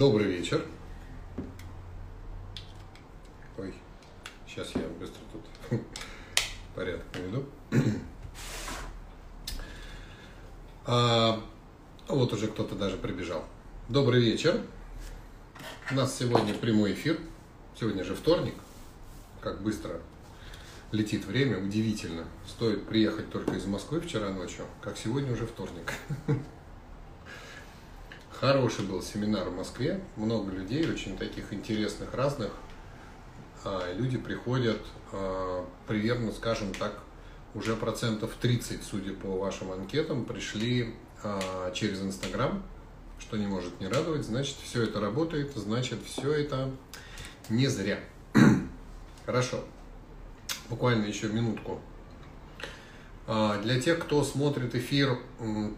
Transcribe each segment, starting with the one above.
Добрый вечер. Ой, сейчас я быстро тут порядок наведу. А, вот уже кто-то даже прибежал. Добрый вечер. У нас сегодня прямой эфир. Сегодня же вторник. Как быстро летит время, удивительно. Стоит приехать только из Москвы вчера ночью, как сегодня уже вторник. Хороший был семинар в Москве, много людей, очень таких интересных, разных. А, люди приходят а, примерно, скажем так, уже процентов 30, судя по вашим анкетам, пришли а, через Инстаграм, что не может не радовать. Значит, все это работает, значит, все это не зря. Хорошо. Буквально еще минутку. Для тех, кто смотрит эфир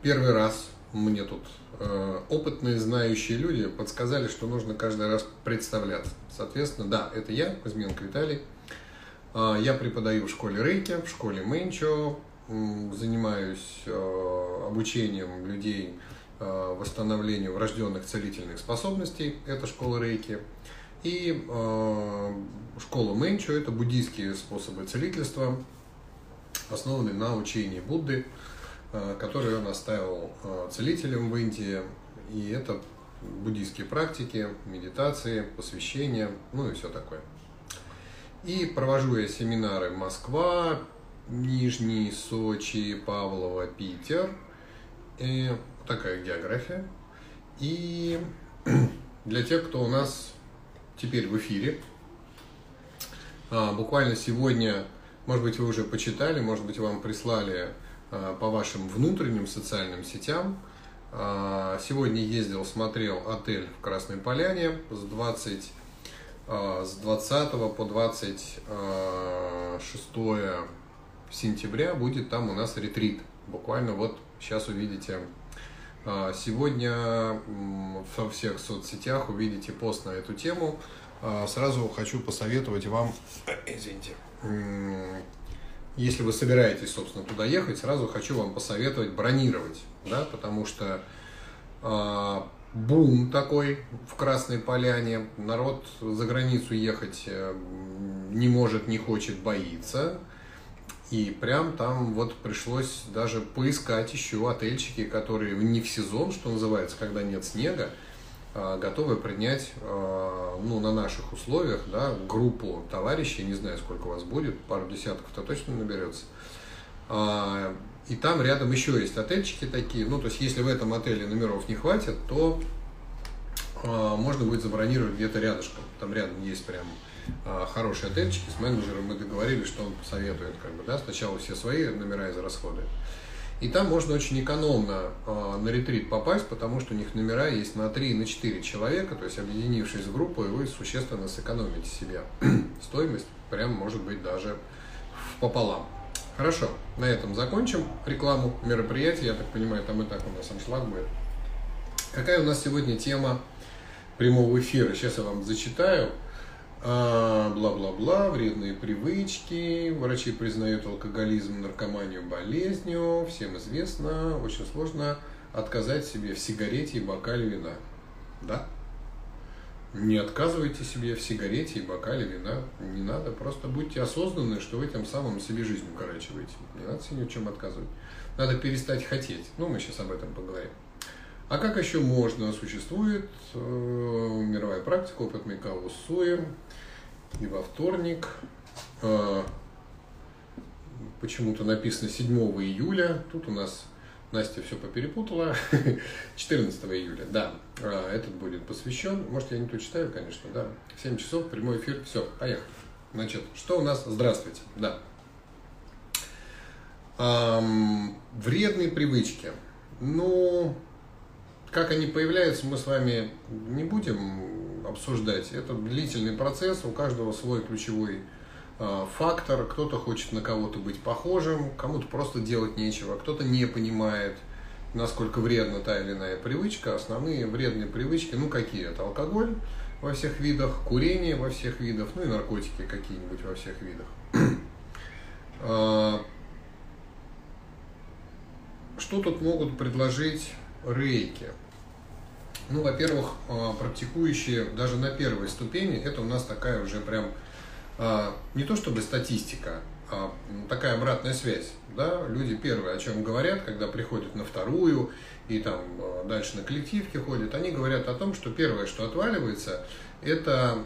первый раз, мне тут э, опытные, знающие люди подсказали, что нужно каждый раз представляться. Соответственно, да, это я, Кузьменко Виталий. Э, я преподаю в школе Рейки, в школе Мэнчо, э, занимаюсь э, обучением людей э, восстановлению врожденных целительных способностей. Это школа Рейки. И э, школа Мэнчо – это буддийские способы целительства, основанные на учении Будды – Э, который он оставил э, целителем в Индии. И это буддийские практики, медитации, посвящения, ну и все такое. И провожу я семинары Москва, Нижний, Сочи, Павлово, Питер. И такая география. И для тех, кто у нас теперь в эфире, а, буквально сегодня, может быть, вы уже почитали, может быть, вам прислали по вашим внутренним социальным сетям. Э, сегодня ездил, смотрел отель в Красной Поляне с 20 э, с 20 по 26 сентября будет там у нас ретрит. Буквально вот сейчас увидите. Сегодня во всех соцсетях увидите пост на эту тему. Сразу хочу посоветовать вам, извините, если вы собираетесь, собственно, туда ехать, сразу хочу вам посоветовать бронировать, да, потому что э, бум такой в Красной Поляне, народ за границу ехать э, не может, не хочет, боится, и прям там вот пришлось даже поискать еще отельчики, которые не в сезон, что называется, когда нет снега, готовы принять а, ну, на наших условиях да, группу товарищей, не знаю, сколько вас будет, пару десятков-то точно наберется. А, и там рядом еще есть отельчики такие. Ну, то есть, если в этом отеле номеров не хватит, то можно будет забронировать где-то рядышком. Там рядом есть прям хорошие отельчики. С менеджером мы договорились, что он посоветует. Как бы, да, сначала все свои номера из расходы. И там можно очень экономно э, на ретрит попасть, потому что у них номера есть на 3 на 4 человека, то есть объединившись в группу, и вы существенно сэкономите себе стоимость, прям может быть даже пополам. Хорошо, на этом закончим рекламу мероприятия. Я так понимаю, там и так у нас аншлаг будет. Какая у нас сегодня тема прямого эфира? Сейчас я вам зачитаю. А, бла-бла-бла, вредные привычки, врачи признают алкоголизм, наркоманию болезнью, всем известно, очень сложно отказать себе в сигарете и бокале вина. Да? Не отказывайте себе в сигарете и бокале вина. Не надо, просто будьте осознанны, что вы тем самым себе жизнь укорачиваете. Не надо себе ни в чем отказывать. Надо перестать хотеть. Ну, мы сейчас об этом поговорим. А как еще можно? Существует э, мировая практика, опыт Микао Суи. И во вторник э, почему-то написано 7 июля. Тут у нас Настя все поперепутала. 14 июля, да. Э, этот будет посвящен. Может, я не то читаю, конечно, да. 7 часов, прямой эфир. Все, поехали. Значит, что у нас? Здравствуйте. Да. Эм, вредные привычки. Ну, как они появляются, мы с вами не будем обсуждать. Это длительный процесс, у каждого свой ключевой э, фактор. Кто-то хочет на кого-то быть похожим, кому-то просто делать нечего, кто-то не понимает, насколько вредна та или иная привычка. Основные вредные привычки, ну какие? Это алкоголь во всех видах, курение во всех видах, ну и наркотики какие-нибудь во всех видах. А, что тут могут предложить рейки? Ну, во-первых, а, практикующие даже на первой ступени, это у нас такая уже прям а, не то чтобы статистика, а такая обратная связь. Да? Люди первые о чем говорят, когда приходят на вторую и там а, дальше на коллективке ходят, они говорят о том, что первое, что отваливается, это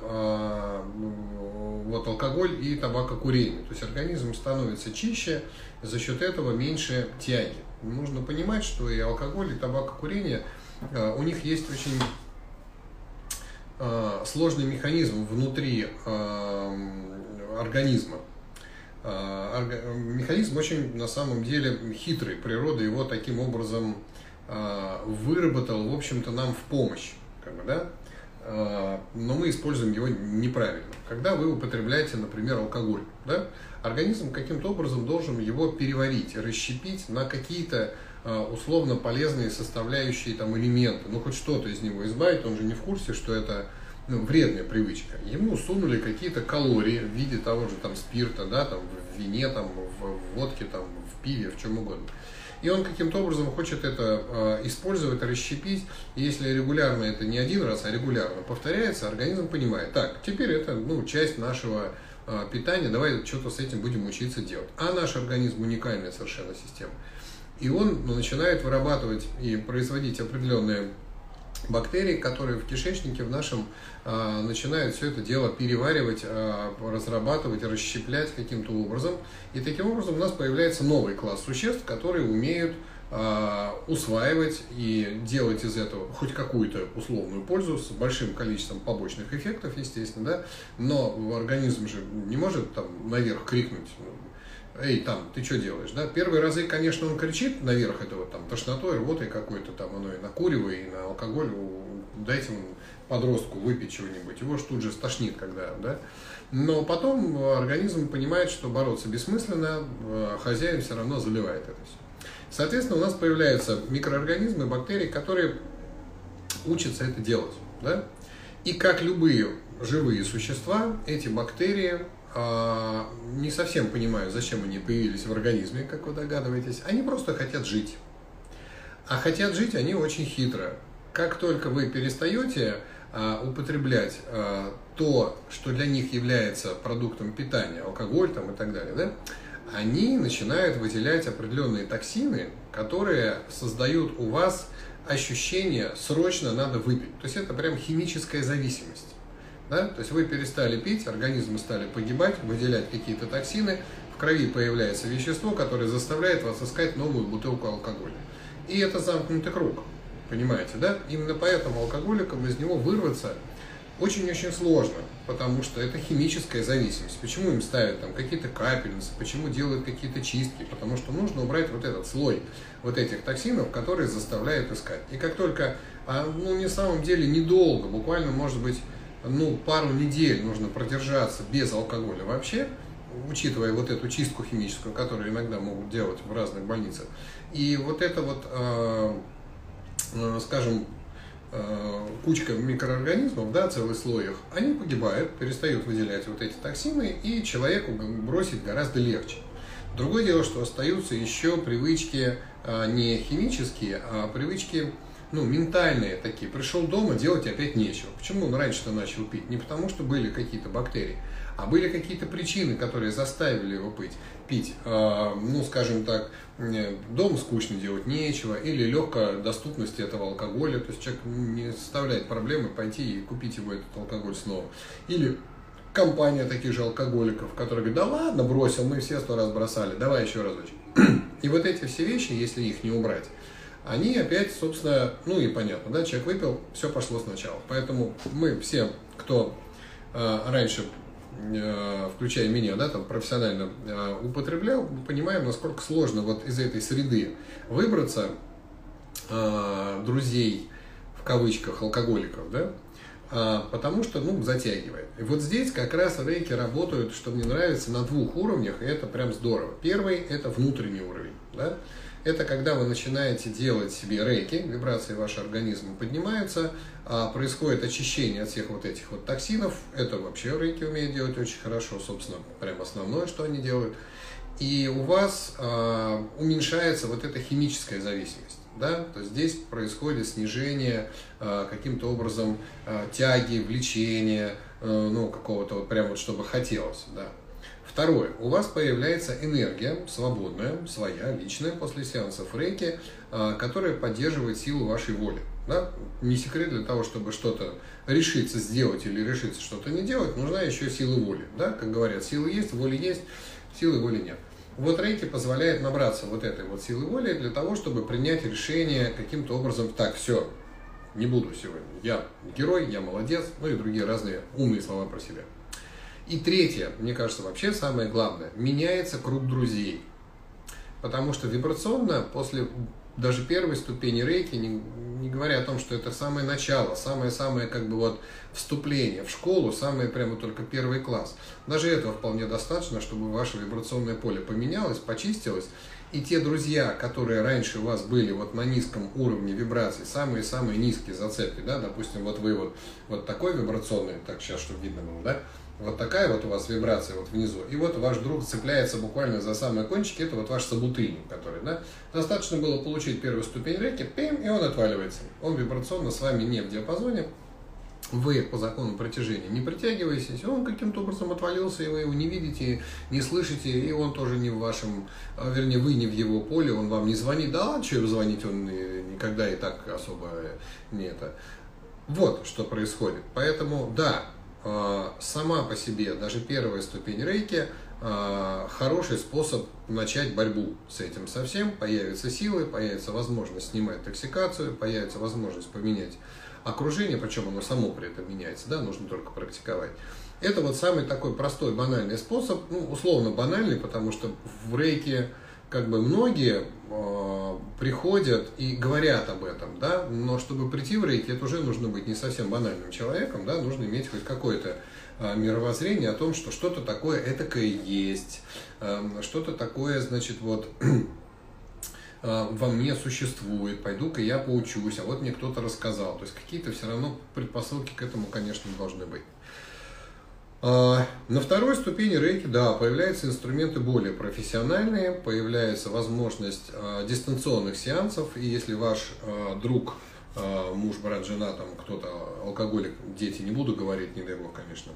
вот алкоголь и табакокурение. То есть организм становится чище, за счет этого меньше тяги. Нужно понимать, что и алкоголь, и табакокурение – Э, у них есть очень э, сложный механизм внутри э, организма. Механизм очень на самом деле хитрый, природа его таким образом выработал, в общем-то, нам в помощь. Как бы, да? но мы используем его неправильно. Когда вы употребляете, например, алкоголь, да, организм каким-то образом должен его переварить, расщепить на какие-то а, условно полезные составляющие там элементы, ну хоть что-то из него избавить, он же не в курсе, что это ну, вредная привычка. Ему сунули какие-то калории в виде того же там спирта, да, там в вине, там в водке, там в пиве, в чем угодно. И он каким-то образом хочет это э, использовать, расщепить. Если регулярно это не один раз, а регулярно повторяется, организм понимает, так, теперь это ну, часть нашего э, питания, давай что-то с этим будем учиться делать. А наш организм уникальная совершенно система и он начинает вырабатывать и производить определенные бактерии, которые в кишечнике в нашем э, начинают все это дело переваривать, э, разрабатывать, расщеплять каким-то образом. И таким образом у нас появляется новый класс существ, которые умеют усваивать и делать из этого хоть какую-то условную пользу с большим количеством побочных эффектов, естественно, да, но организм же не может там наверх крикнуть, эй, там, ты что делаешь, да? Первые разы, конечно, он кричит наверх этого, там, тошнотой, рвотой какой-то, там, оно и на курево, и на алкоголь, дайте ему подростку выпить чего-нибудь, его ж тут же стошнит, когда, да? Но потом организм понимает, что бороться бессмысленно, э, хозяин все равно заливает это все. Соответственно, у нас появляются микроорганизмы, бактерии, которые учатся это делать, да? И как любые живые существа, эти бактерии а, не совсем понимаю, зачем они появились в организме, как вы догадываетесь. Они просто хотят жить. А хотят жить они очень хитро. Как только вы перестаете а, употреблять а, то, что для них является продуктом питания, алкоголь там и так далее, да, они начинают выделять определенные токсины, которые создают у вас ощущение срочно надо выпить. То есть это прям химическая зависимость. Да? То есть вы перестали пить, организмы стали погибать, выделять какие-то токсины, в крови появляется вещество, которое заставляет вас искать новую бутылку алкоголя. И это замкнутый круг, понимаете, да? Именно поэтому алкоголикам из него вырваться очень-очень сложно, потому что это химическая зависимость. Почему им ставят там какие-то капельницы, почему делают какие-то чистки? Потому что нужно убрать вот этот слой вот этих токсинов, которые заставляют искать. И как только, а, ну, не самом деле недолго, буквально, может быть, ну, пару недель нужно продержаться без алкоголя вообще, учитывая вот эту чистку химическую, которую иногда могут делать в разных больницах. И вот это вот, э, э, скажем, кучка микроорганизмов, да, целый слой их, они погибают, перестают выделять вот эти токсины, и человеку бросить гораздо легче. Другое дело, что остаются еще привычки не химические, а привычки ну, ментальные такие. Пришел дома, делать опять нечего. Почему он раньше-то начал пить? Не потому, что были какие-то бактерии, а были какие-то причины, которые заставили его пить. пить. А, ну, скажем так, дома скучно делать нечего, или легкая доступность этого алкоголя. То есть человек не составляет проблемы пойти и купить его этот алкоголь снова. Или компания таких же алкоголиков, которые говорят, да ладно, бросил, мы все сто раз бросали, давай еще разочек. И вот эти все вещи, если их не убрать, они опять, собственно, ну и понятно, да, человек выпил, все пошло сначала. Поэтому мы все, кто э, раньше, включая меня, да, там профессионально э, употреблял, понимаем, насколько сложно вот из этой среды выбраться э, друзей, в кавычках, алкоголиков, да, потому что, ну, затягивает. И вот здесь как раз рейки работают, что мне нравится, на двух уровнях, и это прям здорово. Первый – это внутренний уровень, да, это когда вы начинаете делать себе рейки, вибрации вашего организма поднимаются, а происходит очищение от всех вот этих вот токсинов. Это вообще рейки умеют делать очень хорошо, собственно, прям основное, что они делают. И у вас э, уменьшается вот эта химическая зависимость. да, то здесь происходит снижение э, каким-то образом э, тяги, влечения, э, ну, какого-то вот прям вот, чтобы хотелось, да. Второе. У вас появляется энергия свободная, своя, личная, после сеансов рейки, э, которая поддерживает силу вашей воли. Да? Не секрет для того, чтобы что-то решиться сделать или решиться что-то не делать, нужна еще сила воли. Да? Как говорят, силы есть, воли есть, силы воли нет. Вот рейки позволяет набраться вот этой вот силы воли для того, чтобы принять решение каким-то образом, так, все, не буду сегодня, я герой, я молодец, ну и другие разные умные слова про себя. И третье, мне кажется, вообще самое главное, меняется круг друзей. Потому что вибрационно после даже первой ступени рейки, не, не говоря о том, что это самое начало, самое-самое как бы вот вступление в школу, самое прямо только первый класс. Даже этого вполне достаточно, чтобы ваше вибрационное поле поменялось, почистилось, и те друзья, которые раньше у вас были вот на низком уровне вибраций, самые-самые низкие зацепки, да, допустим, вот вы вот, вот такой вибрационный, так сейчас, чтобы видно было, да, вот такая вот у вас вибрация вот внизу. И вот ваш друг цепляется буквально за самые кончики. Это вот ваш собутыльник, который, да. Достаточно было получить первую ступень реки, пим, и он отваливается. Он вибрационно с вами не в диапазоне. Вы по закону притяжения не притягиваетесь, он каким-то образом отвалился, и вы его не видите, не слышите, и он тоже не в вашем, а, вернее, вы не в его поле, он вам не звонит, да что звонить, он никогда и так особо не это. Вот что происходит. Поэтому, да, сама по себе, даже первая ступень рейки, а, хороший способ начать борьбу с этим совсем. Появятся силы, появится возможность снимать токсикацию, появится возможность поменять окружение, причем оно само при этом меняется, да, нужно только практиковать. Это вот самый такой простой, банальный способ, ну, условно банальный, потому что в рейке как бы многие э, приходят и говорят об этом, да, но чтобы прийти в рейки, это уже нужно быть не совсем банальным человеком, да, нужно иметь хоть какое-то э, мировоззрение о том, что что-то такое этакое есть, э, что-то такое, значит, вот э, во мне существует, пойду-ка я поучусь, а вот мне кто-то рассказал. То есть какие-то все равно предпосылки к этому, конечно, должны быть. А, на второй ступени рейки, да, появляются инструменты более профессиональные, появляется возможность а, дистанционных сеансов, и если ваш а, друг, муж, брат, жена, там кто-то алкоголик, дети, не буду говорить, не дай бог, конечно,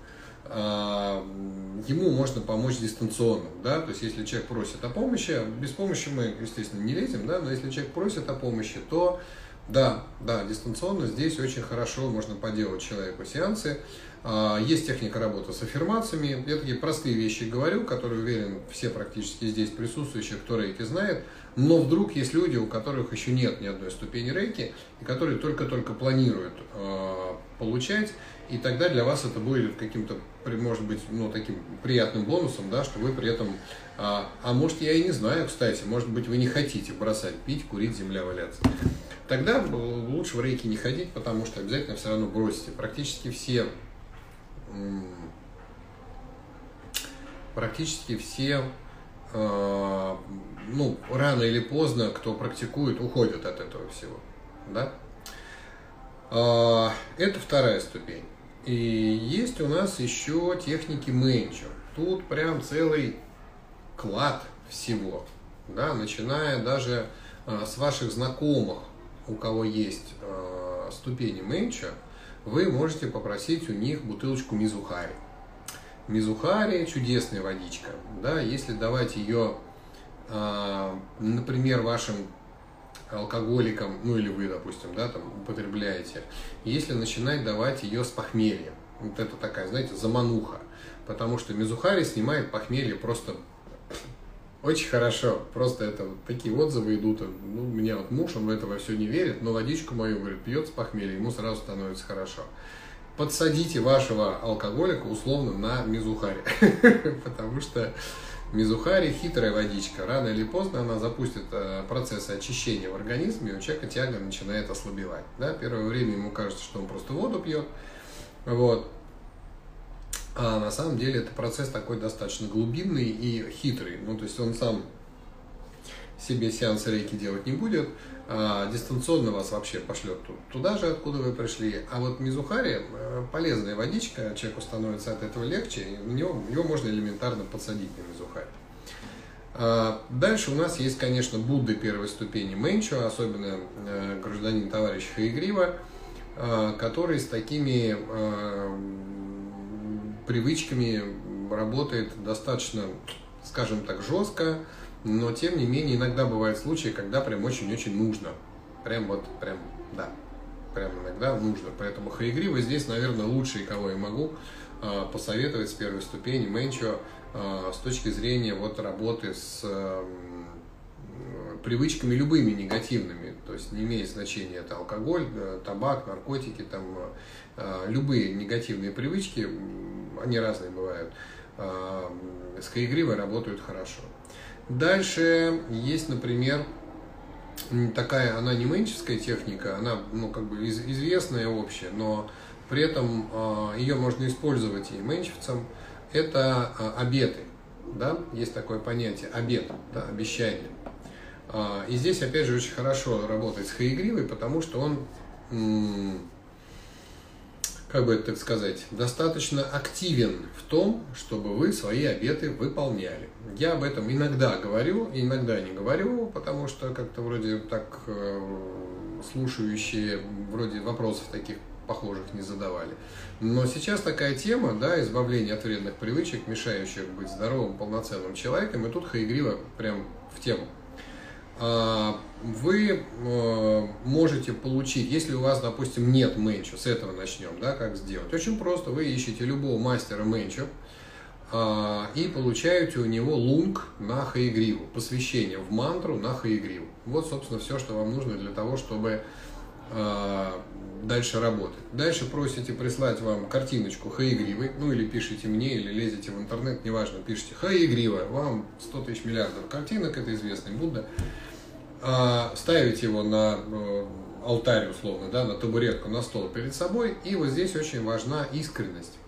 ему можно помочь дистанционно, да, то есть если человек просит о помощи, без помощи мы, естественно, не лезем, да, но если человек просит о помощи, то да, да, дистанционно здесь очень хорошо можно поделать человеку сеансы, есть техника работы с аффирмациями. Я такие простые вещи говорю, которые, уверен, все практически здесь присутствующие, кто рейки знает. Но вдруг есть люди, у которых еще нет ни одной ступени рейки, и которые только-только планируют э, получать. И тогда для вас это будет каким-то, может быть, ну, таким приятным бонусом, да, что вы при этом... А, а может, я и не знаю, кстати, может быть, вы не хотите бросать пить, курить, земля валяться. Тогда лучше в рейки не ходить, потому что обязательно все равно бросите. Практически все практически все, э, ну, рано или поздно, кто практикует, уходят от этого всего. Да? Э, это вторая ступень. И есть у нас еще техники менчо. Тут прям целый клад всего. Да, начиная даже э, с ваших знакомых, у кого есть ступени менча, вы можете попросить у них бутылочку мизухари. Мизухари – чудесная водичка. Да, если давать ее, а, например, вашим алкоголикам, ну или вы, допустим, да, там употребляете, если начинать давать ее с похмельем, вот это такая, знаете, замануха, потому что мизухари снимает похмелье просто очень хорошо. Просто это вот такие отзывы идут. Ну, у меня вот муж, он в это все не верит, но водичку мою, говорит, пьет с похмелья, ему сразу становится хорошо. Подсадите вашего алкоголика условно на мизухари, потому что мизухари хитрая водичка. Рано или поздно она запустит э, процессы очищения в организме, и у человека тяга начинает ослабевать. Да? Первое время ему кажется, что он просто воду пьет. Вот. А на самом деле это процесс такой достаточно глубинный и хитрый. Ну, то есть он сам себе сеанс рейки делать не будет, а дистанционно вас вообще пошлет туда же, откуда вы пришли. А вот мизухари э, полезная водичка, человеку становится от этого легче, и него, его можно элементарно подсадить на мизухари. А, дальше у нас есть, конечно, Будды первой ступени Менчо, особенно э, гражданин товарищ Хаигрива, э, который с такими привычками работает достаточно, скажем так, жестко, но тем не менее иногда бывают случаи, когда прям очень-очень нужно. Прям вот, прям, да, прям иногда нужно. Поэтому Хаигрива здесь, наверное, лучший, кого я могу посоветовать с первой ступени, Менчо, с точки зрения вот работы с привычками любыми негативными, то есть не имеет значения это алкоголь, э, табак, наркотики, там э, любые негативные привычки, они разные бывают, э, с Каигривой работают хорошо. Дальше есть, например, такая, она не менческая техника, она, ну, как бы известная общая, но при этом ее можно использовать и менчевцам. Это обеты, да, есть такое понятие, обет, да, обещание. А, и здесь, опять же, очень хорошо работать с хаигривой, потому что он, как бы это так сказать, достаточно активен в том, чтобы вы свои обеты выполняли. Я об этом иногда говорю, иногда не говорю, потому что как-то вроде так э, слушающие вроде вопросов таких похожих не задавали. Но сейчас такая тема, да, избавление от вредных привычек, мешающих быть здоровым, полноценным человеком, и тут хаигрива прям в тему. А, вы э, можете получить, если у вас, допустим, нет менчу, с этого начнем, да, как сделать. Очень просто, вы ищете любого мастера менчу а, и получаете у него лунг на хаигриву, посвящение в мантру на хаигриву. Вот, собственно, все, что вам нужно для того, чтобы дальше работать. Дальше просите прислать вам картиночку хаигривой, ну или пишите мне, или лезете в интернет, неважно, пишите хаигрива, вам 100 тысяч миллиардов картинок, это известный Будда а, ставить его на э, алтарь, условно, да, на табуретку, на стол перед собой. И вот здесь очень важна искренность.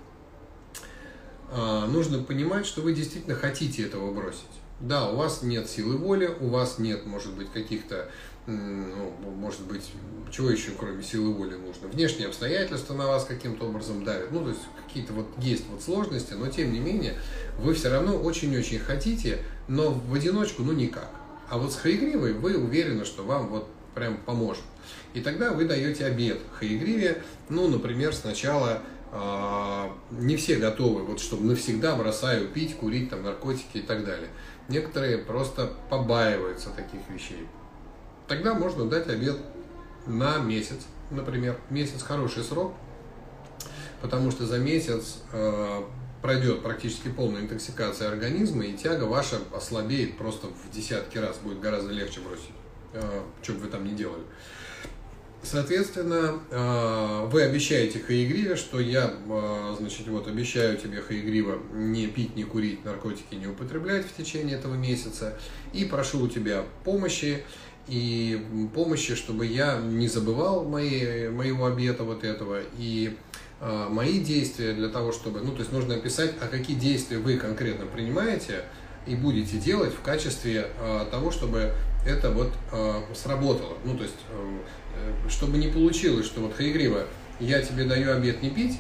А, нужно понимать, что вы действительно хотите этого бросить. Да, у вас нет силы воли, у вас нет, может быть, каких-то, ну, может быть, чего еще, кроме силы воли, нужно. Внешние обстоятельства на вас каким-то образом давят. Ну, то есть какие-то вот есть вот сложности, но тем не менее вы все равно очень-очень хотите, но в одиночку, ну, никак. А вот с хаигривой вы уверены, что вам вот прям поможет. И тогда вы даете обед хаигриве, ну, например, сначала э, не все готовы, вот чтобы навсегда бросаю пить, курить, там, наркотики и так далее. Некоторые просто побаиваются таких вещей. Тогда можно дать обед на месяц, например. Месяц хороший срок, потому что за месяц э, пройдет практически полная интоксикация организма, и тяга ваша ослабеет просто в десятки раз, будет гораздо легче бросить, э, что бы вы там ни делали. Соответственно, э, вы обещаете Хаигриве, что я, э, значит, вот обещаю тебе, Хаигрива, не пить, не курить, наркотики не употреблять в течение этого месяца, и прошу у тебя помощи, и помощи, чтобы я не забывал мои, моего обета вот этого, и мои действия для того, чтобы, ну, то есть нужно описать, а какие действия вы конкретно принимаете и будете делать в качестве а, того, чтобы это вот а, сработало. Ну, то есть, э, чтобы не получилось, что вот Хаигрива, я тебе даю обед не пить,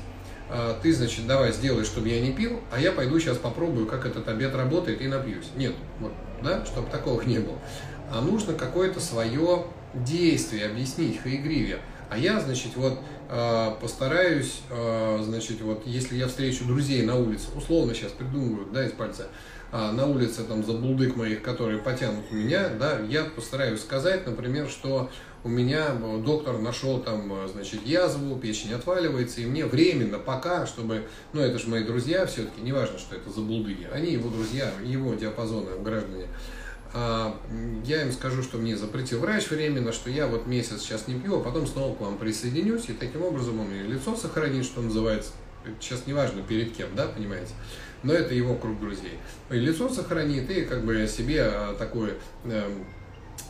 ты, значит, давай сделай, чтобы я не пил, а я пойду сейчас попробую, как этот обед работает и напьюсь. Нет, вот, да, чтобы такого не было. А нужно какое-то свое действие объяснить Хаигриве. А я, значит, вот э, постараюсь, э, значит, вот если я встречу друзей на улице, условно сейчас придумываю, да, из пальца, а, на улице там за булдык моих, которые потянут меня, да, я постараюсь сказать, например, что у меня доктор нашел там, значит, язву, печень отваливается, и мне временно пока, чтобы, ну, это же мои друзья все-таки, неважно, что это за булдыги, они его друзья, его диапазона граждане, я им скажу, что мне запретил врач временно, что я вот месяц сейчас не пью, а потом снова к вам присоединюсь, и таким образом он и лицо сохранит, что называется. Сейчас неважно перед кем, да, понимаете? Но это его круг друзей. И лицо сохранит, и как бы себе а, такой эм,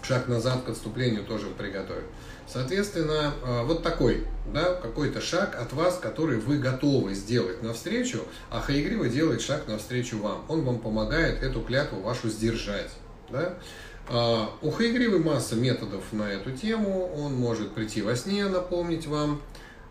шаг назад к отступлению тоже приготовит. Соответственно, а, вот такой, да, какой-то шаг от вас, который вы готовы сделать навстречу, а Хаигрива делает шаг навстречу вам. Он вам помогает эту клятву вашу сдержать. Да? А, у Хаигривы масса методов на эту тему. Он может прийти во сне, напомнить вам,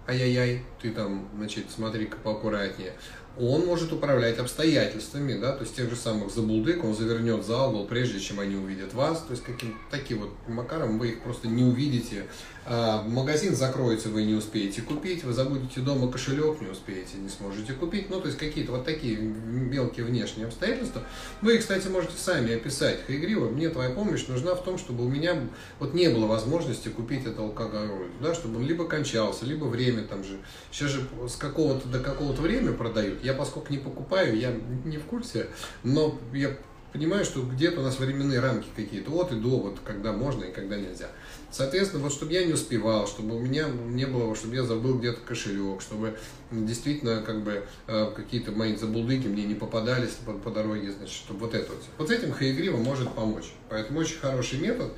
ай-яй-яй, ты там, значит, смотри-ка поаккуратнее. он может управлять обстоятельствами, да, то есть тех же самых забулдык, он завернет за угол, прежде чем они увидят вас, то есть каким таким вот макаром вы их просто не увидите, магазин закроется, вы не успеете купить, вы забудете дома кошелек, не успеете, не сможете купить, ну, то есть какие-то вот такие мелкие внешние обстоятельства. Вы, кстати, можете сами описать, Хаигрива, мне твоя помощь нужна в том, чтобы у меня вот не было возможности купить это алкоголь, да, чтобы он либо кончался, либо время там же, сейчас же с какого-то до какого-то времени продают, я поскольку не покупаю, я не в курсе, но я понимаю, что где-то у нас временные рамки какие-то, от и до, вот когда можно и когда нельзя. Соответственно, вот чтобы я не успевал, чтобы у меня не было, чтобы я забыл где-то кошелек, чтобы действительно как бы э, какие-то мои забулдыки мне не попадались по, по дороге, значит, чтобы вот это вот. Вот этим Хаигрива может помочь. Поэтому очень хороший метод.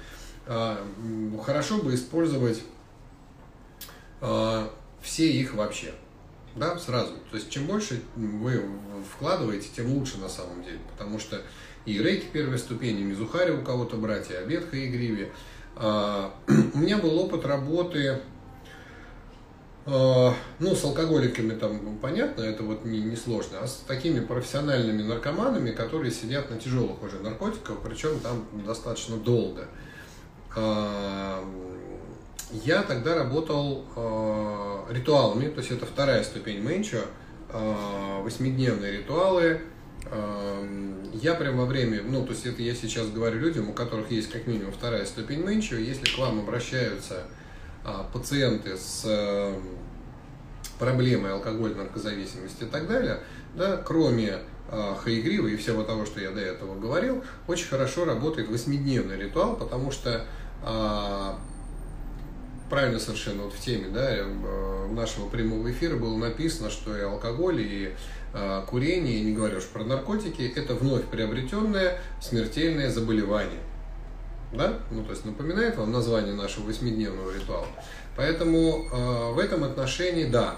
А, хорошо бы использовать а, все их вообще. Да, сразу. То есть, чем больше вы вкладываете, тем лучше на самом деле. Потому что и рейки первой ступени, Мизухари у кого-то брать, и обед Хаигриве – а, у меня был опыт работы, а, ну, с алкоголиками там понятно, это вот не, не сложно, а с такими профессиональными наркоманами, которые сидят на тяжелых уже наркотиках, причем там достаточно долго. А, я тогда работал ритуалами, то есть это вторая ступень Мэнчо, восьмидневные ритуалы, я прямо во время, ну, то есть это я сейчас говорю людям, у которых есть как минимум вторая ступень Мэнчо, если к вам обращаются а, пациенты с а, проблемой алкогольной наркозависимости и так далее, да, кроме а, хаигрива и всего того, что я до этого говорил, очень хорошо работает восьмидневный ритуал, потому что а, правильно совершенно вот в теме да, э, нашего прямого эфира было написано, что и алкоголь, и э, курение, и не говорю уж про наркотики, это вновь приобретенное смертельное заболевание. Да? Ну, то есть напоминает вам название нашего восьмидневного ритуала. Поэтому э, в этом отношении, да,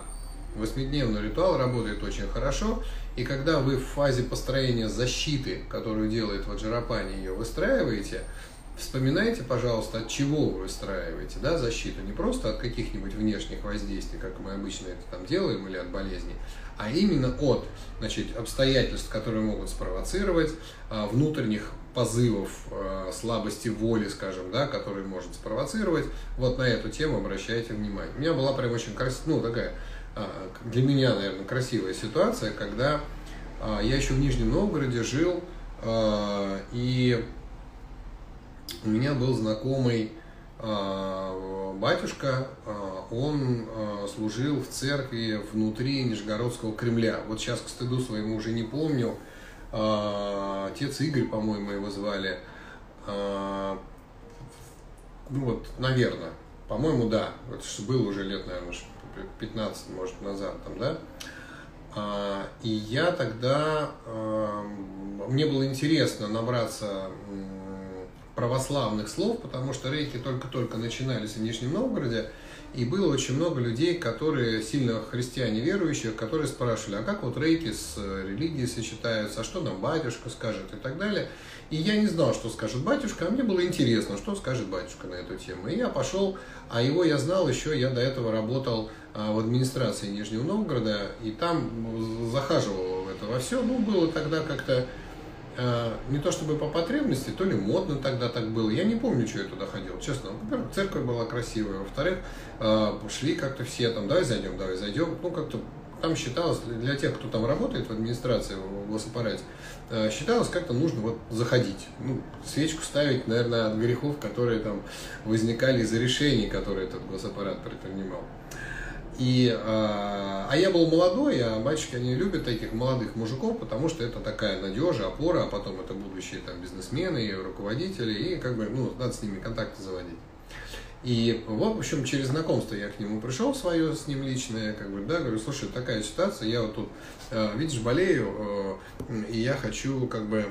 восьмидневный ритуал работает очень хорошо. И когда вы в фазе построения защиты, которую делает Ваджарапани, ее выстраиваете, Вспоминайте, пожалуйста, от чего вы выстраиваете да, защиту. Не просто от каких-нибудь внешних воздействий, как мы обычно это там делаем, или от болезней, а именно от значит, обстоятельств, которые могут спровоцировать, а, внутренних позывов, а, слабости воли, скажем, да, которые может спровоцировать. Вот на эту тему обращайте внимание. У меня была прям очень красивая, ну, такая, а, для меня, наверное, красивая ситуация, когда я еще в Нижнем Новгороде жил, и у меня был знакомый а, батюшка, а, он а, служил в церкви внутри Нижегородского Кремля. Вот сейчас, к стыду своему, уже не помню. Отец Игорь, по-моему, его звали. Ну вот, наверное. По-моему, да. Это же было уже лет, наверное, 15, может, назад там, да. И я тогда, мне было интересно набраться православных слов, потому что рейки только-только начинались в Нижнем Новгороде, и было очень много людей, которые сильно христиане верующие, которые спрашивали, а как вот рейки с религией сочетаются, а что нам батюшка скажет и так далее. И я не знал, что скажет батюшка, а мне было интересно, что скажет батюшка на эту тему. И я пошел, а его я знал еще, я до этого работал а, в администрации Нижнего Новгорода, и там захаживал в это во все. Ну, было тогда как-то Э, не то чтобы по потребности, то ли модно тогда так было. Я не помню, что я туда ходил, честно. Во-первых, церковь была красивая. Во-вторых, э, шли как-то все там, давай зайдем, давай зайдем. Ну, как-то там считалось, для тех, кто там работает в администрации, в госаппарате, э, считалось, как-то нужно вот заходить. Ну, свечку ставить, наверное, от грехов, которые там возникали из-за решений, которые этот госаппарат предпринимал. И, а, а я был молодой, а мальчики, они любят таких молодых мужиков, потому что это такая надежа, опора, а потом это будущие там бизнесмены и руководители, и как бы, ну, надо с ними контакты заводить. И, в общем, через знакомство я к нему пришел свое с ним личное, как бы, да, говорю, слушай, такая ситуация, я вот тут, э, видишь, болею, э, и я хочу, как бы,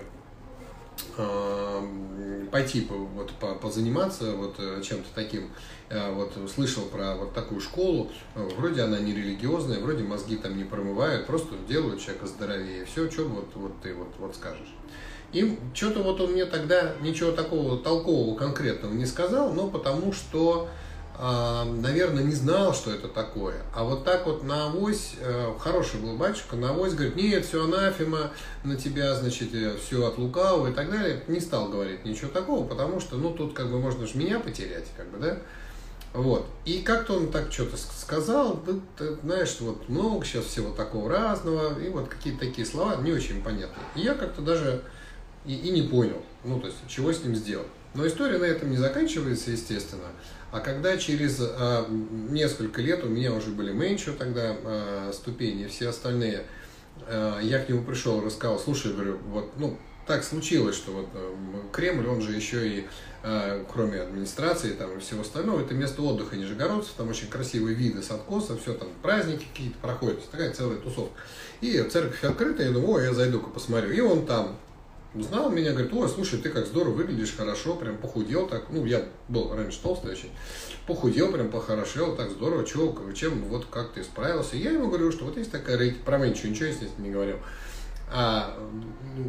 э, пойти вот, позаниматься вот чем-то таким вот слышал про вот такую школу, вроде она не религиозная, вроде мозги там не промывают, просто делают человека здоровее. Все, что вот, вот ты вот, вот скажешь. И что-то вот он мне тогда ничего такого толкового конкретного не сказал, но потому что наверное, не знал, что это такое. А вот так вот на авось, э, хороший был батюшка, на авось говорит, нет, все анафема, на тебя, значит, э, все от лукавого и так далее. Не стал говорить ничего такого, потому что, ну, тут как бы можно же меня потерять, как бы, да. Вот. И как-то он так что-то сказал, да, ты знаешь, вот много сейчас всего такого разного, и вот какие-то такие слова не очень понятные. И я как-то даже и, и не понял, ну, то есть, чего с ним сделать. Но история на этом не заканчивается, естественно. А когда через э, несколько лет у меня уже были меньше тогда э, ступени, все остальные, э, я к нему пришел рассказал, слушай, говорю, вот, ну, так случилось, что вот Кремль, он же еще и, э, кроме администрации там, и всего остального, это место отдыха нижегородцев, там очень красивые виды с откоса, все там, праздники какие-то проходят, такая целая тусовка. И церковь открытая, я думаю, о, я зайду-ка посмотрю. И он там, Узнал меня, говорит, ой, слушай, ты как здорово выглядишь, хорошо, прям похудел так. Ну, я был раньше толстый очень. Похудел, прям похорошел, так здорово, чего, чем, вот как ты справился. Я ему говорю, что вот есть такая рейки, про меньше ничего, естественно, не говорил. А,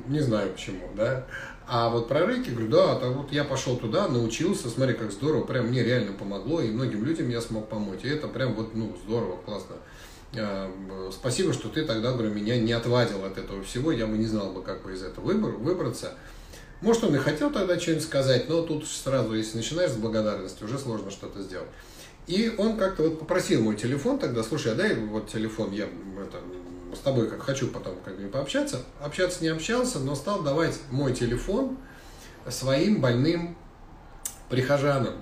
не знаю почему, да. А вот про рейки, говорю, да, так вот я пошел туда, научился, смотри, как здорово, прям мне реально помогло, и многим людям я смог помочь. И это прям вот, ну, здорово, классно. Э, спасибо, что ты тогда, говорю, меня не отвадил от этого всего, я бы не знал бы, как бы из этого выбор, выбраться. Может, он и хотел тогда что-нибудь сказать, но тут сразу, если начинаешь с благодарности, уже сложно что-то сделать. И он как-то вот попросил мой телефон тогда, слушай, а дай вот телефон, я это, с тобой как хочу потом как бы пообщаться. Общаться не общался, но стал давать мой телефон своим больным прихожанам.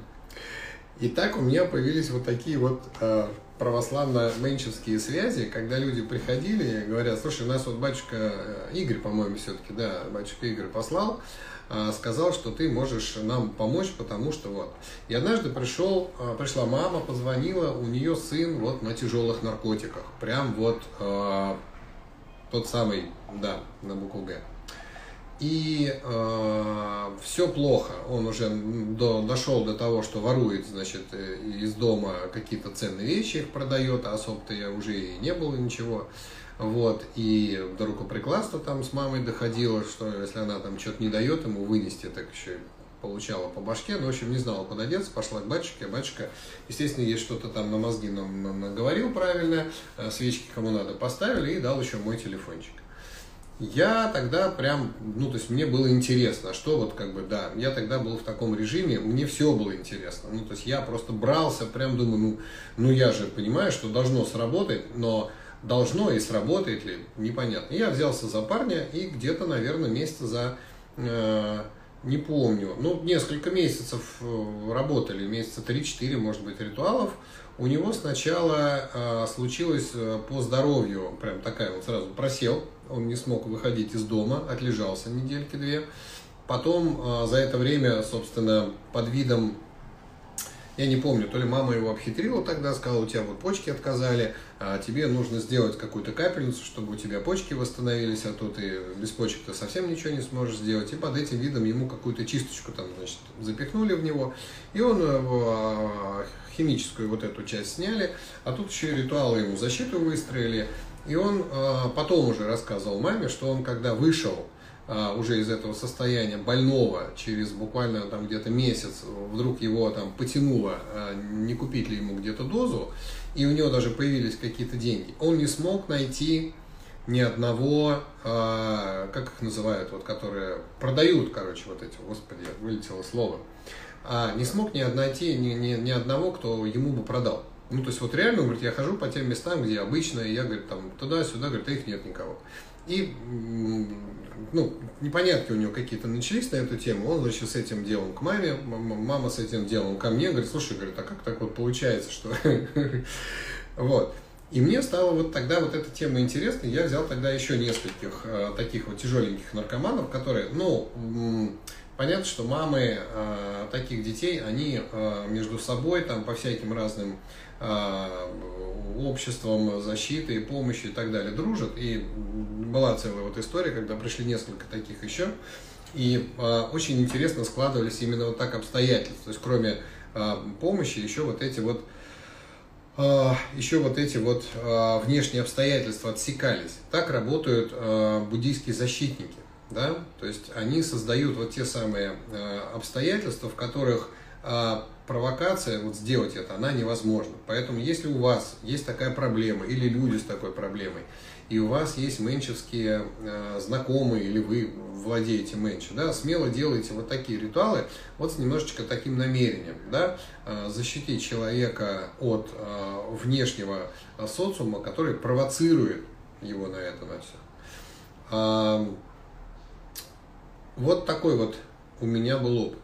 И так у меня появились вот такие вот э, православно-менчевские связи, когда люди приходили и говорят, слушай, у нас вот батюшка э, Игорь, по-моему, все-таки, да, батюшка Игорь послал, э, сказал, что ты можешь нам помочь, потому что вот. И однажды пришел, э, пришла мама, позвонила, у нее сын вот на тяжелых наркотиках, прям вот э, тот самый, да, на букву Г и э, все плохо. Он уже до, дошел до того, что ворует, значит, э, из дома какие-то ценные вещи, их продает, а особо-то я уже и не было ничего. Вот, и до рукоприкладства там с мамой доходило, что если она там что-то не дает ему вынести, так еще получала по башке, ну, в общем, не знала, куда деться, пошла к батюшке, а батюшка, естественно, ей что-то там на мозги нам наговорил правильно, э, свечки кому надо поставили и дал еще мой телефончик я тогда прям, ну, то есть мне было интересно, а что вот как бы, да, я тогда был в таком режиме, мне все было интересно, ну, то есть я просто брался, прям думаю, ну, ну я же понимаю, что должно сработать, но должно и сработает ли, непонятно. Я взялся за парня и где-то, наверное, месяца за, э, не помню, ну, несколько месяцев э, работали, месяца 3-4, может быть, ритуалов, у него сначала э, случилось э, по здоровью, прям такая вот сразу просел, он не смог выходить из дома, отлежался недельки две. Потом э, за это время, собственно, под видом, я не помню, то ли мама его обхитрила тогда, сказала, у тебя вот почки отказали, а тебе нужно сделать какую-то капельницу, чтобы у тебя почки восстановились, а то ты без почек ты совсем ничего не сможешь сделать. И под этим видом ему какую-то чисточку там, значит, запихнули в него, и он э, химическую вот эту часть сняли, а тут еще и ритуалы ему защиту выстроили, и он э, потом уже рассказывал маме, что он когда вышел уже из этого состояния больного, через буквально там где-то месяц, вдруг его там потянуло, э, не купить ли ему где-то дозу, и у него даже появились какие-то деньги. Он не смог найти ни одного, э, как их называют, вот которые продают, короче, вот эти, господи, вылетело слово, а не смог ни найти ни, ни, ни одного, кто ему бы продал. Ну, то есть вот реально, он говорит, я хожу по тем местам, где обычно, и я, говорит, там туда-сюда, говорит, а их нет никого. И, ну, непонятки у него какие-то начались на эту тему, он, значит, с этим делом к маме, мама с этим делом ко мне, говорит, слушай, говорит, а как так вот получается, что... Вот. И мне стало вот тогда вот эта тема интересной, я взял тогда еще нескольких э, таких вот тяжеленьких наркоманов, которые, ну, понятно, что мамы э, таких детей, они э, между собой там по всяким разным обществом защиты, помощи и так далее дружат. И была целая вот история, когда пришли несколько таких еще. И э, очень интересно складывались именно вот так обстоятельства. То есть кроме э, помощи еще вот эти вот э, еще вот эти вот внешние обстоятельства отсекались. Так работают буддийские защитники. Да? То есть они создают вот те самые обстоятельства, в которых а провокация, вот сделать это, она невозможна. Поэтому если у вас есть такая проблема, или люди с такой проблемой, и у вас есть менчевские э, знакомые, или вы владеете менчи, да, смело делайте вот такие ритуалы, вот с немножечко таким намерением, да, э, защитить человека от э, внешнего социума, который провоцирует его на это, на все. Э, вот такой вот у меня был опыт.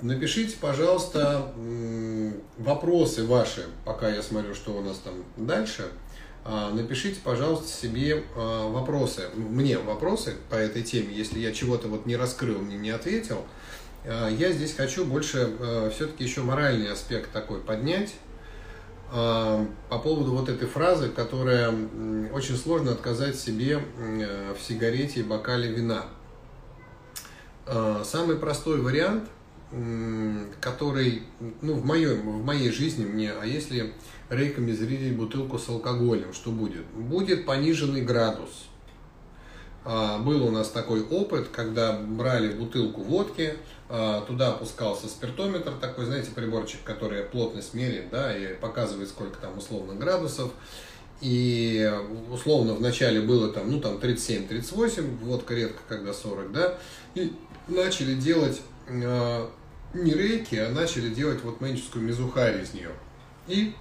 А, напишите, пожалуйста, вопросы ваши, пока я смотрю, что у нас там дальше. А, напишите, пожалуйста, себе а, вопросы, мне вопросы по этой теме, если я чего-то вот не раскрыл, не, не ответил. Я здесь хочу больше все-таки еще моральный аспект такой поднять по поводу вот этой фразы, которая очень сложно отказать себе в сигарете и бокале вина. Самый простой вариант – который, ну, в, моем, в моей жизни мне, а если рейками зарядить бутылку с алкоголем, что будет? Будет пониженный градус. А, был у нас такой опыт, когда брали бутылку водки, а, туда опускался спиртометр, такой, знаете, приборчик, который плотность меряет, да, и показывает, сколько там условно градусов. И условно в начале было там, ну, там 37-38, водка редко когда 40, да, и начали делать а, не рейки, а начали делать вот менческую мезухари из нее. И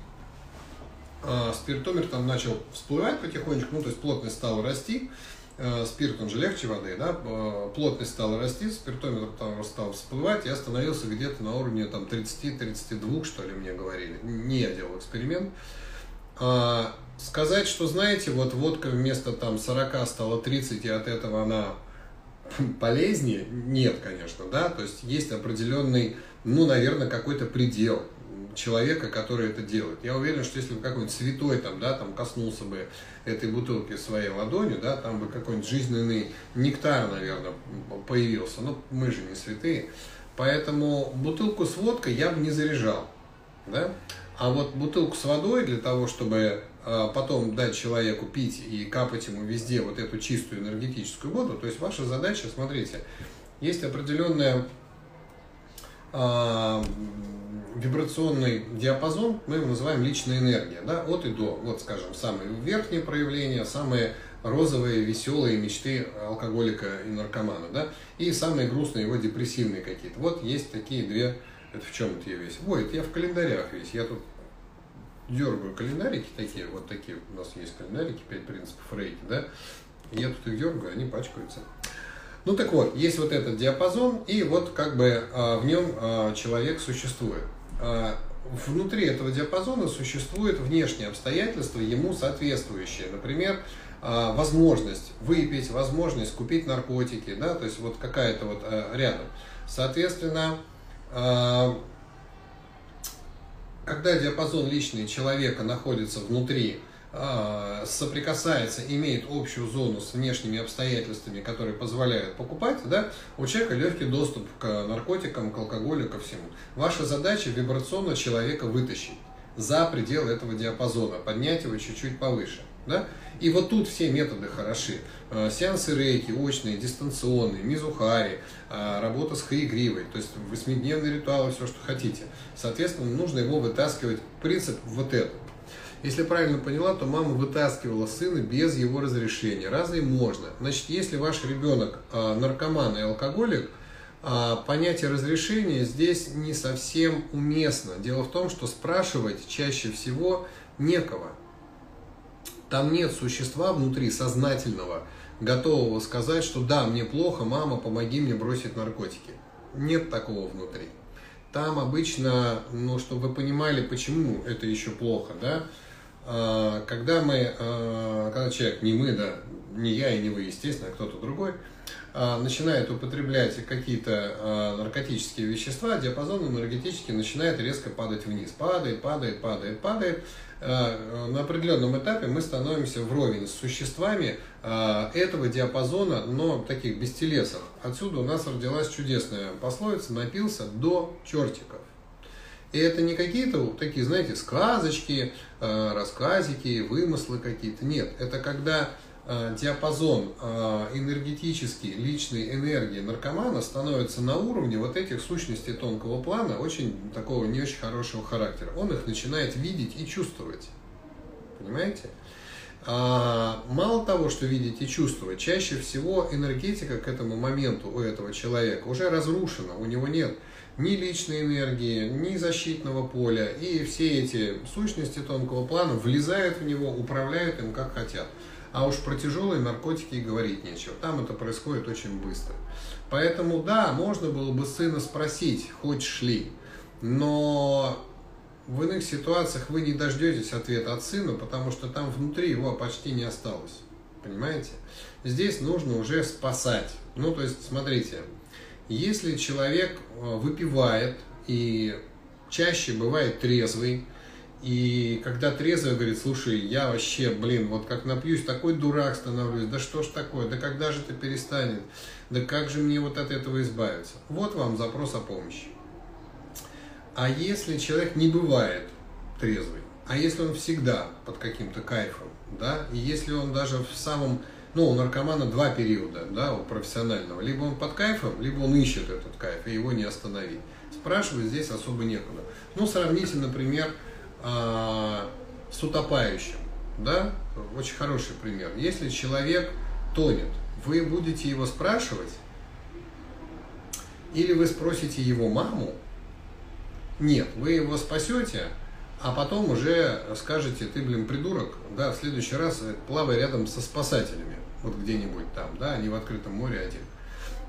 э, спиртометр там начал всплывать потихонечку, ну то есть плотность стала расти, э, спирт он же легче воды, да, э, плотность стала расти, спиртометр там стал всплывать, я остановился где-то на уровне там 30-32, что ли, мне говорили. Не я делал эксперимент. А, сказать, что знаете, вот водка вместо там 40 стала 30, и от этого она полезнее? Нет, конечно, да, то есть есть определенный, ну, наверное, какой-то предел человека, который это делает. Я уверен, что если бы какой-нибудь святой там, да, там коснулся бы этой бутылки своей ладонью, да, там бы какой-нибудь жизненный нектар, наверное, появился. Но мы же не святые. Поэтому бутылку с водкой я бы не заряжал. Да? А вот бутылку с водой для того, чтобы потом дать человеку пить и капать ему везде вот эту чистую энергетическую воду. То есть ваша задача, смотрите, есть определенная э, вибрационный диапазон, мы его называем личная энергия, да, от и до. Вот, скажем, самые верхние проявления, самые розовые, веселые мечты алкоголика и наркомана, да, и самые грустные его депрессивные какие-то. Вот есть такие две, это в чем это я весь? Ой, это я в календарях весь, я тут дергаю календарики такие, вот такие у нас есть календарики, 5 принципов рейки, да, я тут их дергаю, они пачкаются. Ну так вот, есть вот этот диапазон, и вот как бы а, в нем а, человек существует. А, внутри этого диапазона существуют внешние обстоятельства, ему соответствующие. Например, возможность выпить, возможность купить наркотики, да, то есть вот какая-то вот рядом. Соответственно, когда диапазон личный человека находится внутри, а, соприкасается, имеет общую зону с внешними обстоятельствами, которые позволяют покупать, да, у человека легкий доступ к наркотикам, к алкоголю, ко всему. Ваша задача вибрационно человека вытащить за пределы этого диапазона, поднять его чуть-чуть повыше. Да? И вот тут все методы хороши. Э, сеансы рейки, очные, дистанционные, мизухари, э, работа с хаигривой, то есть восьмидневные ритуалы, все, что хотите. Соответственно, нужно его вытаскивать. Принцип вот этот. Если правильно поняла, то мама вытаскивала сына без его разрешения. Разве можно? Значит, если ваш ребенок э, наркоман и алкоголик, понятие разрешения здесь не совсем уместно. Дело в том, что спрашивать чаще всего некого. Там нет существа внутри сознательного, готового сказать, что да, мне плохо, мама, помоги мне бросить наркотики. Нет такого внутри. Там обычно, ну, чтобы вы понимали, почему это еще плохо, да, а, когда мы, а, когда человек, не мы, да, не я и не вы, естественно, а кто-то другой, начинает употреблять какие-то наркотические вещества, диапазон энергетический начинает резко падать вниз. Падает, падает, падает, падает. Э, на определенном этапе мы становимся вровень с существами этого диапазона, но таких бестелесов. Отсюда у нас родилась чудесная пословица «напился до чертиков». И это не какие-то такие, знаете, сказочки, рассказики, вымыслы какие-то. Нет, это когда диапазон э, энергетический, личной энергии наркомана становится на уровне вот этих сущностей тонкого плана, очень такого не очень хорошего характера. Он их начинает видеть и чувствовать. Понимаете? А, мало того, что видеть и чувствовать, чаще всего энергетика к этому моменту у этого человека уже разрушена, у него нет ни личной энергии, ни защитного поля, и все эти сущности тонкого плана влезают в него, управляют им как хотят. А уж про тяжелые наркотики и говорить нечего. Там это происходит очень быстро. Поэтому да, можно было бы сына спросить, хочешь ли, но в иных ситуациях вы не дождетесь ответа от сына, потому что там внутри его почти не осталось. Понимаете? Здесь нужно уже спасать. Ну, то есть, смотрите, если человек э, выпивает и чаще бывает трезвый, и когда трезвый говорит, слушай, я вообще, блин, вот как напьюсь, такой дурак становлюсь, да что ж такое, да когда же это перестанет, да как же мне вот от этого избавиться? Вот вам запрос о помощи. А если человек не бывает трезвый, а если он всегда под каким-то кайфом, да, и если он даже в самом, ну, у наркомана два периода, да, у профессионального, либо он под кайфом, либо он ищет этот кайф, и его не остановить. Спрашивать здесь особо некуда. Ну, сравните, например, а, с утопающим, да, очень хороший пример. Если человек тонет, вы будете его спрашивать, или вы спросите его маму, нет, вы его спасете, а потом уже скажете, ты, блин, придурок, да, в следующий раз плавай рядом со спасателями, вот где-нибудь там, да, не в открытом море один.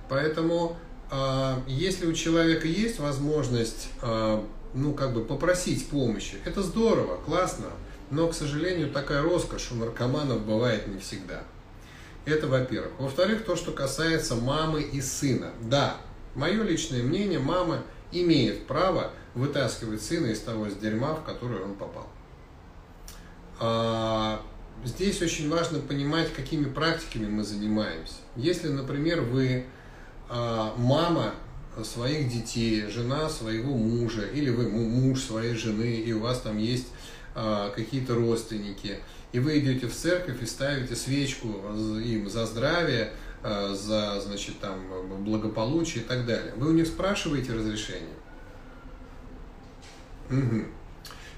Поэтому, э, если у человека есть возможность, э, ну, как бы попросить помощи, это здорово, классно, но, к сожалению, такая роскошь у наркоманов бывает не всегда. Это во-первых. Во-вторых, то, что касается мамы и сына. Да, мое личное мнение, мама имеет право вытаскивать сына из того дерьма, в которое он попал. А, здесь очень важно понимать, какими практиками мы занимаемся. Если, например, вы а, мама своих детей, жена своего мужа, или вы муж своей жены, и у вас там есть а, какие-то родственники, и вы идете в церковь и ставите свечку им за здравие, за, значит, там, благополучие и так далее. Вы у них спрашиваете разрешение? Угу.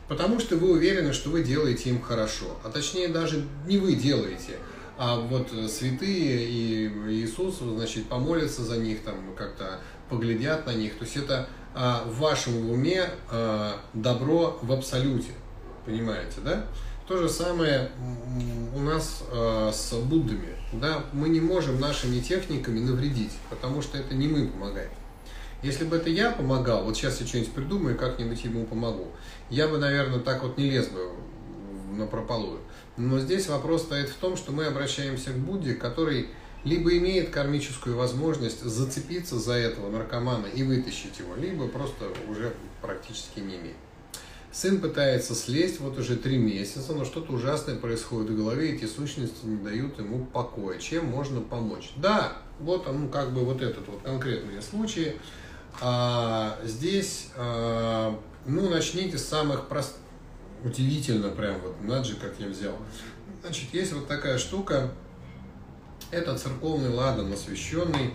Потому что вы уверены, что вы делаете им хорошо. А точнее даже не вы делаете, а вот святые и Иисус, значит, помолятся за них, там как-то поглядят на них. То есть это а, в вашем уме а, добро в абсолюте. Понимаете, да? То же самое у нас э, с Буддами. Да? Мы не можем нашими техниками навредить, потому что это не мы помогаем. Если бы это я помогал, вот сейчас я что-нибудь придумаю, как-нибудь ему помогу, я бы, наверное, так вот не лез бы на прополую. Но здесь вопрос стоит в том, что мы обращаемся к Будде, который либо имеет кармическую возможность зацепиться за этого наркомана и вытащить его, либо просто уже практически не имеет. Сын пытается слезть вот уже три месяца, но что-то ужасное происходит в голове, эти сущности не дают ему покоя. Чем можно помочь? Да, вот ну, как бы вот этот вот конкретный случай. А, здесь, а, ну, начните с самых простых. Удивительно прям, вот, надо же, как я взял. Значит, есть вот такая штука. Это церковный ладан освященный.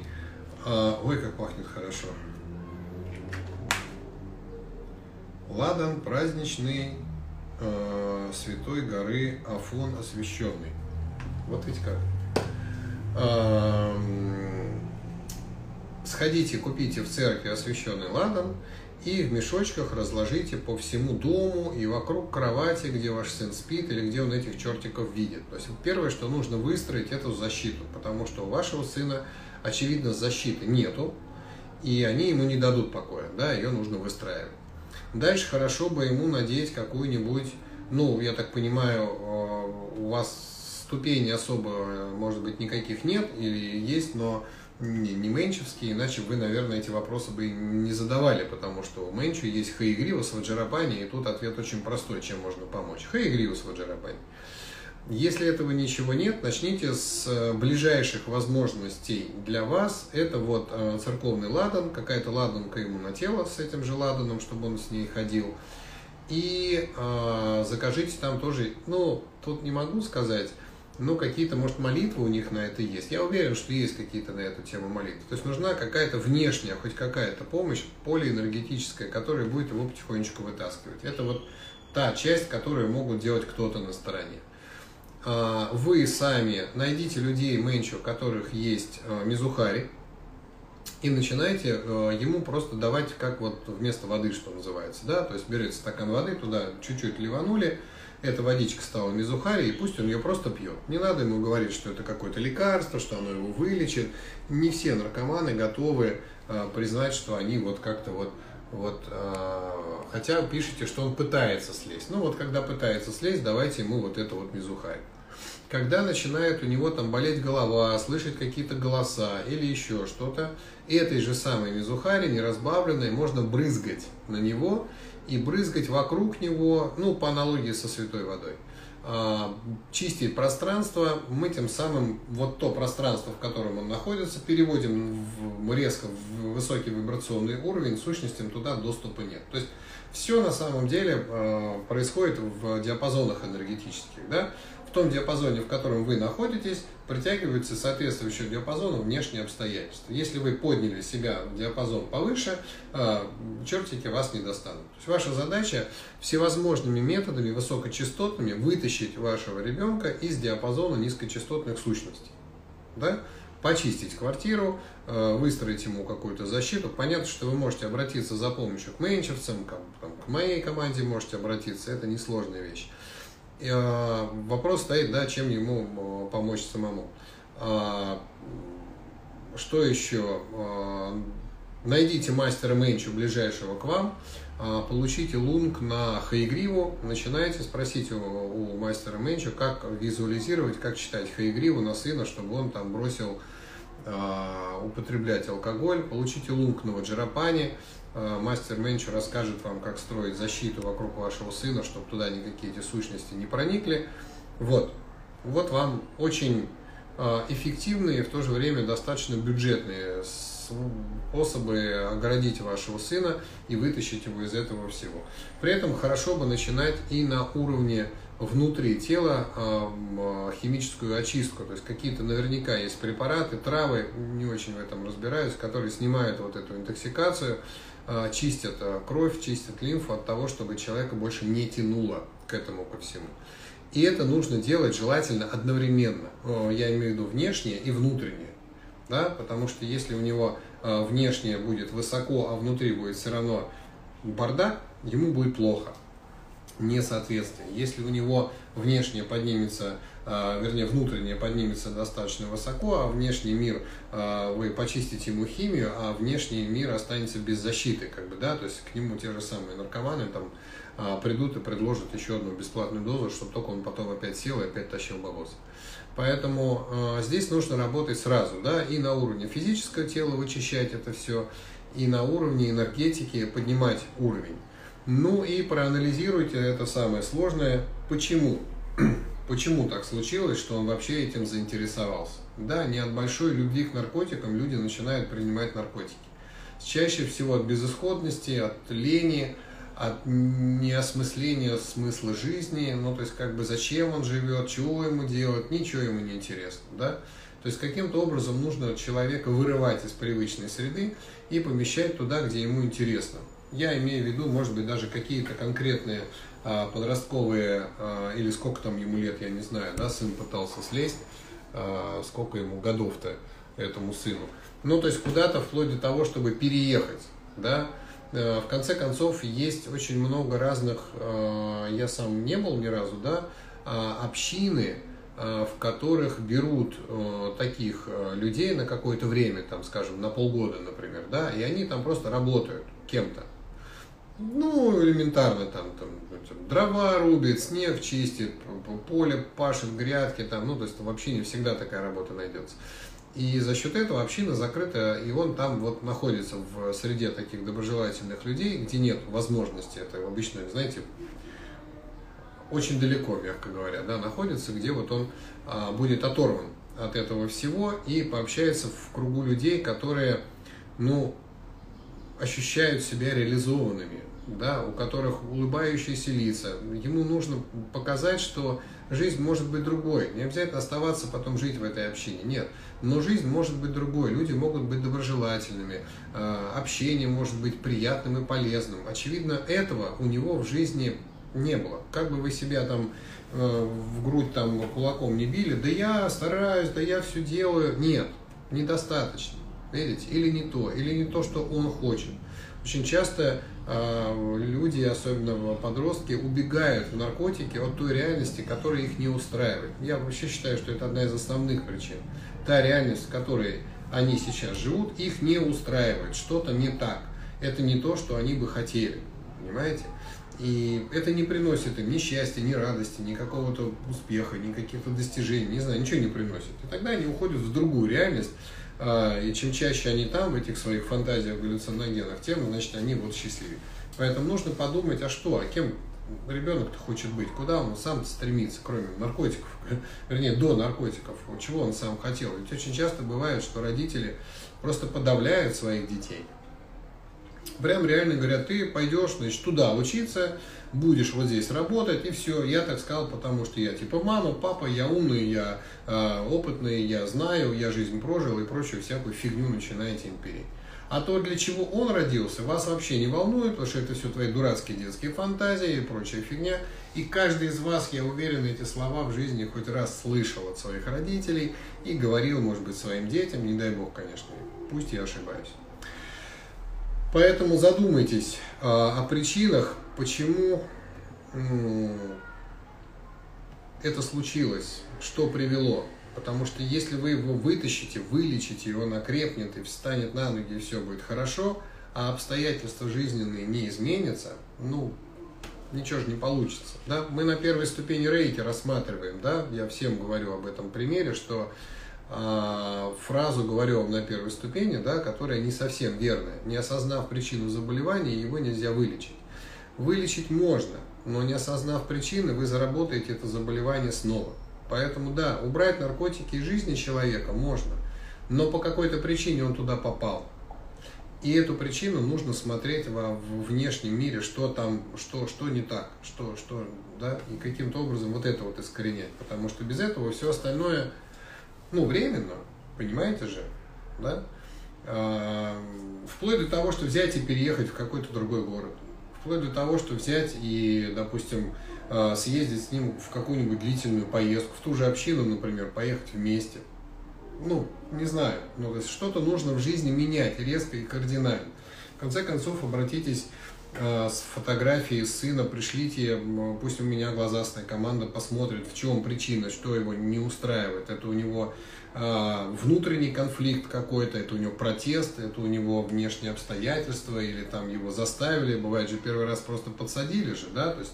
А, ой, как пахнет хорошо. Ладан праздничный э, святой горы Афон освященный. Вот ведь как. Э, сходите, купите в церкви освященный ладан и в мешочках разложите по всему дому и вокруг кровати, где ваш сын спит или где он этих чертиков видит. То есть первое, что нужно выстроить, эту защиту, потому что у вашего сына, очевидно, защиты нету, и они ему не дадут покоя, да, ее нужно выстраивать. Дальше хорошо бы ему надеть какую-нибудь, ну, я так понимаю, э, у вас ступеней особо, может быть, никаких нет или есть, но не, не менчевские, иначе вы, наверное, эти вопросы бы не задавали, потому что у менчу есть хаигривус в Аджарапане, и тут ответ очень простой, чем можно помочь. Хаигривус в Аджарапане. Если этого ничего нет, начните с э, ближайших возможностей для вас. Это вот э, церковный ладан, какая-то ладанка ему на тело с этим же ладаном, чтобы он с ней ходил. И э, закажите там тоже, ну, тут не могу сказать, ну, какие-то, может, молитвы у них на это есть. Я уверен, что есть какие-то на эту тему молитвы. То есть нужна какая-то внешняя, хоть какая-то помощь, полиэнергетическая, которая будет его потихонечку вытаскивать. Это вот та часть, которую могут делать кто-то на стороне. А, вы сами найдите людей менчу, у которых есть а, мизухари, и начинаете а, ему просто давать, как вот вместо воды, что называется, да, то есть берете стакан воды, туда чуть-чуть ливанули, эта водичка стала мизухари, и пусть он ее просто пьет. Не надо ему говорить, что это какое-то лекарство, что оно его вылечит. Не все наркоманы готовы признать, что они вот как-то вот вот, э, хотя пишите, что он пытается слезть. Ну вот, когда пытается слезть, давайте ему вот это вот мизухарь. Когда начинает у него там болеть голова, слышать какие-то голоса или еще что-то, этой же самой мизухари, неразбавленной, можно брызгать на него и брызгать вокруг него, ну, по аналогии со святой водой. А, чистить пространство, мы тем самым вот то пространство, в котором он находится, переводим в, резко в высокий вибрационный уровень, сущностям туда доступа нет. То есть все на самом деле а, происходит в диапазонах энергетических. Да? В том диапазоне, в котором вы находитесь, притягиваются соответствующие диапазону внешние обстоятельства. Если вы подняли себя в диапазон повыше, а, чертики вас не достанут. То есть ваша задача всевозможными методами высокочастотными вытащить вашего ребенка из диапазона низкочастотных сущностей. Да? почистить квартиру, а, выстроить ему какую-то защиту. Понятно, что вы можете обратиться за помощью к менчевцам, к моей команде можете обратиться, это несложная вещь. Э, вопрос стоит, да, чем ему э, помочь самому. А, что еще? А, найдите мастера менчу ближайшего к вам, а, получите лунг на хаигриву, начинайте, спросите у, мастера менчу, как визуализировать, как читать хаигриву на сына, чтобы он там бросил употреблять алкоголь, получите лунг на ваджарапане, Э, мастер Менчу расскажет вам, как строить защиту вокруг вашего сына, чтобы туда никакие эти сущности не проникли. Вот, вот вам очень э, эффективные и в то же время достаточно бюджетные способы оградить вашего сына и вытащить его из этого всего. При этом хорошо бы начинать и на уровне внутри тела э, химическую очистку. То есть какие-то наверняка есть препараты, травы, не очень в этом разбираюсь, которые снимают вот эту интоксикацию, э, чистят э, кровь, чистят лимфу от того, чтобы человека больше не тянуло к этому ко всему. И это нужно делать желательно одновременно. Я имею в виду внешнее и внутреннее. Да? Потому что если у него внешнее будет высоко, а внутри будет все равно бардак, ему будет плохо несоответствие. Если у него внешне поднимется, вернее, внутреннее поднимется достаточно высоко, а внешний мир, а, вы почистите ему химию, а внешний мир останется без защиты, как бы, да, то есть к нему те же самые наркоманы там а, придут и предложат еще одну бесплатную дозу, чтобы только он потом опять сел и опять тащил бабос. Поэтому здесь нужно работать сразу, да, и на уровне физического тела вычищать это все, и на уровне энергетики поднимать уровень. Ну и проанализируйте это самое сложное. Почему? Почему так случилось, что он вообще этим заинтересовался? Да, не от большой любви к наркотикам люди начинают принимать наркотики. Чаще всего от безысходности, от лени, от неосмысления смысла жизни, ну то есть как бы зачем он живет, чего ему делать, ничего ему не интересно, да? То есть каким-то образом нужно человека вырывать из привычной среды и помещать туда, где ему интересно. Я имею в виду, может быть, даже какие-то конкретные а, подростковые, а, или сколько там ему лет, я не знаю, да, сын пытался слезть, а, сколько ему годов-то этому сыну. Ну, то есть куда-то вплоть до того, чтобы переехать, да. А, в конце концов, есть очень много разных, а, я сам не был ни разу, да, а, общины, а, в которых берут а, таких а, людей на какое-то время, там, скажем, на полгода, например, да, и они там просто работают кем-то. Ну, элементарно там, там дрова рубит, снег чистит, поле пашет, грядки там, ну, то есть вообще не всегда такая работа найдется. И за счет этого община закрыта, и он там вот находится в среде таких доброжелательных людей, где нет возможности, это обычно, знаете, очень далеко, мягко говоря, да, находится, где вот он а, будет оторван от этого всего и пообщается в кругу людей, которые, ну, ощущают себя реализованными, да, у которых улыбающиеся лица. Ему нужно показать, что жизнь может быть другой. Не обязательно оставаться потом жить в этой общине. Нет. Но жизнь может быть другой. Люди могут быть доброжелательными. Э, общение может быть приятным и полезным. Очевидно, этого у него в жизни не было. Как бы вы себя там э, в грудь там кулаком не били, да я стараюсь, да я все делаю. Нет, недостаточно. Видите? Или не то, или не то, что он хочет. Очень часто э, люди, особенно подростки, убегают в наркотики от той реальности, которая их не устраивает. Я вообще считаю, что это одна из основных причин. Та реальность, в которой они сейчас живут, их не устраивает. Что-то не так. Это не то, что они бы хотели. Понимаете? И это не приносит им ни счастья, ни радости, ни какого-то успеха, ни каких-то достижений, не знаю, ничего не приносит. И тогда они уходят в другую реальность, и чем чаще они там, в этих своих фантазиях, галлюциногенах, тем, значит, они вот счастливее. Поэтому нужно подумать, а что, а кем ребенок-то хочет быть, куда он сам стремится, кроме наркотиков, вернее, до наркотиков, чего он сам хотел. Ведь очень часто бывает, что родители просто подавляют своих детей. Прям реально говорят, ты пойдешь, значит, туда учиться, будешь вот здесь работать, и все. Я так сказал, потому что я типа мама, папа, я умный, я э, опытный, я знаю, я жизнь прожил и прочую всякую фигню начинаете им переть. А то, для чего он родился, вас вообще не волнует, потому что это все твои дурацкие детские фантазии и прочая фигня. И каждый из вас, я уверен, эти слова в жизни хоть раз слышал от своих родителей и говорил, может быть, своим детям, не дай бог, конечно, пусть я ошибаюсь. Поэтому задумайтесь о причинах, почему это случилось, что привело. Потому что если вы его вытащите, вылечите, и он окрепнет и встанет на ноги, и все будет хорошо, а обстоятельства жизненные не изменятся, ну, ничего же не получится. Да? Мы на первой ступени рейки рассматриваем, да, я всем говорю об этом примере, что а, фразу говорю вам на первой ступени, да, которая не совсем верная. Не осознав причину заболевания, его нельзя вылечить. Вылечить можно, но не осознав причины, вы заработаете это заболевание снова. Поэтому да, убрать наркотики из жизни человека можно, но по какой-то причине он туда попал. И эту причину нужно смотреть во внешнем мире, что там, что, что не так, что, что, да, и каким-то образом вот это вот искоренять. Потому что без этого все остальное ну, временно, понимаете же, да? А, вплоть до того, что взять и переехать в какой-то другой город. Вплоть до того, что взять и, допустим, а, съездить с ним в какую-нибудь длительную поездку, в ту же общину, например, поехать вместе. Ну, не знаю, но что-то нужно в жизни менять резко и кардинально. В конце концов, обратитесь а, с фотографией сына, пришлите, пусть у меня глазастая команда посмотрит, в чем причина, что его не устраивает. Это у него э, внутренний конфликт какой-то, это у него протест, это у него внешние обстоятельства, или там его заставили, бывает же первый раз просто подсадили же, да, то есть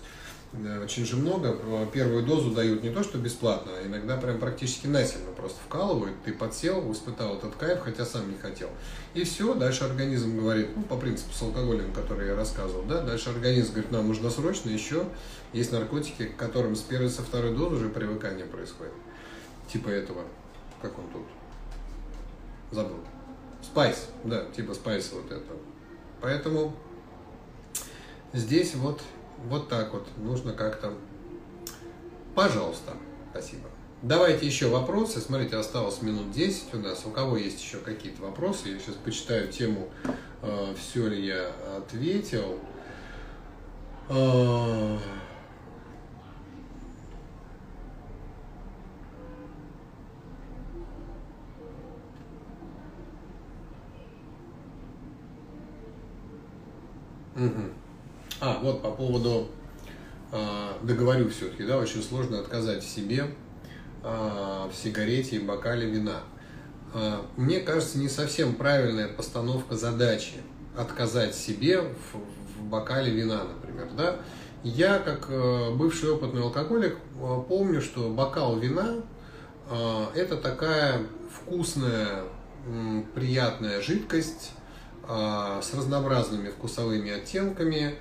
очень же много. Первую дозу дают не то, что бесплатно, а иногда прям практически насильно просто вкалывают. Ты подсел, испытал этот кайф, хотя сам не хотел. И все, дальше организм говорит, ну, по принципу с алкоголем, который я рассказывал, да, дальше организм говорит, нам нужно срочно еще. Есть наркотики, к которым с первой, со второй дозы уже привыкание происходит. Типа этого, как он тут, забыл. Спайс, да, типа спайса вот этого. Поэтому здесь вот вот так вот. Нужно как-то... Пожалуйста. Спасибо. Давайте еще вопросы. Смотрите, осталось минут 10 у нас. У кого есть еще какие-то вопросы? Я сейчас почитаю тему, э, все ли я ответил. Э, угу. А, вот по поводу, э, договорю все-таки, да, очень сложно отказать себе э, в сигарете и бокале вина. Э, мне кажется, не совсем правильная постановка задачи отказать себе в, в бокале вина, например, да. Я, как э, бывший опытный алкоголик, помню, что бокал вина это такая вкусная, приятная жидкость с разнообразными вкусовыми оттенками,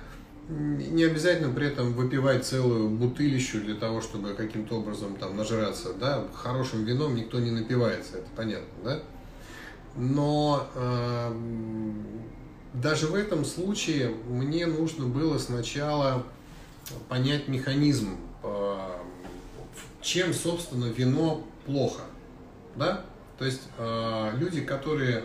не обязательно при этом выпивать целую бутылищу для того, чтобы каким-то образом там нажраться, да, хорошим вином никто не напивается, это понятно, да, но э, даже в этом случае мне нужно было сначала понять механизм, э, чем, собственно, вино плохо. Да? То есть э, люди, которые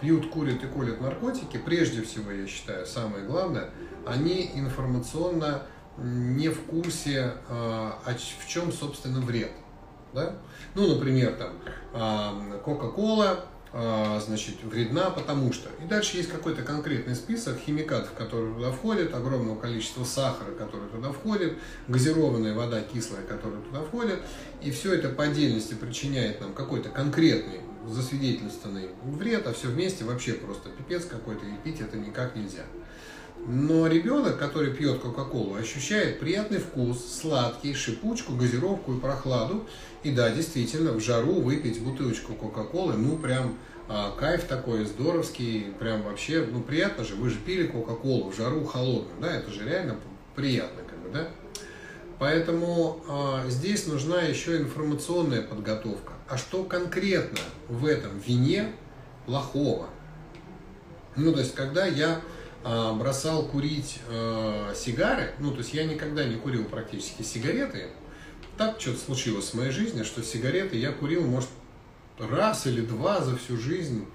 пьют, курят и колят наркотики, прежде всего, я считаю, самое главное, они информационно не в курсе, э, в чем, собственно, вред. Да? Ну, например, там, э, Кока-Кола значит, вредна, потому что. И дальше есть какой-то конкретный список химикатов, которые туда входят, огромного количества сахара, который туда входит, газированная вода кислая, которая туда входит, и все это по отдельности причиняет нам какой-то конкретный засвидетельствованный вред, а все вместе вообще просто пипец какой-то, и пить это никак нельзя. Но ребенок, который пьет Кока-Колу, ощущает приятный вкус, сладкий, шипучку, газировку и прохладу. И да, действительно, в жару выпить бутылочку Кока-Колы, ну прям а, кайф такой, здоровский, прям вообще, ну приятно же, вы же пили Кока-Колу в жару холодную, да, это же реально приятно, как бы, да. Поэтому а, здесь нужна еще информационная подготовка. А что конкретно в этом вине плохого? Ну, то есть, когда я а, бросал курить э, сигары, ну, то есть я никогда не курил практически сигареты. Так что-то случилось в моей жизни, что сигареты я курил, может, раз или два за всю жизнь.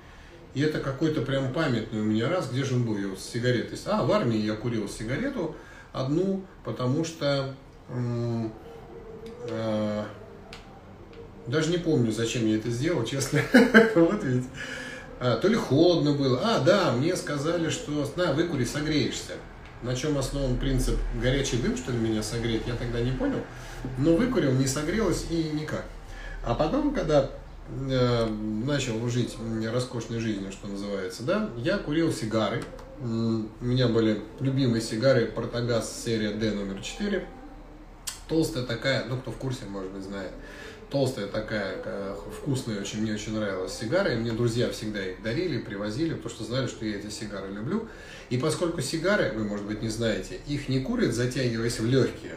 И это какой-то прям памятный у меня раз, где же он был, я с сигаретой. А, в армии я курил сигарету одну, потому что э, э, даже не помню, зачем я это сделал, честно. вот ведь. А, то ли холодно было. А, да, мне сказали, что на, выкури, согреешься. На чем основан принцип горячий дым, что ли, меня согреть, я тогда не понял. Но выкурил, не согрелось и никак. А потом, когда э, начал жить роскошной жизнью, что называется, да, я курил сигары. У меня были любимые сигары Портагаз серия D номер 4. Толстая такая, ну кто в курсе, может быть, знает. Толстая такая, вкусная, очень, мне очень нравилась сигара, и мне друзья всегда их дарили, привозили, потому что знали, что я эти сигары люблю. И поскольку сигары, вы, может быть, не знаете, их не курят, затягиваясь в легкие,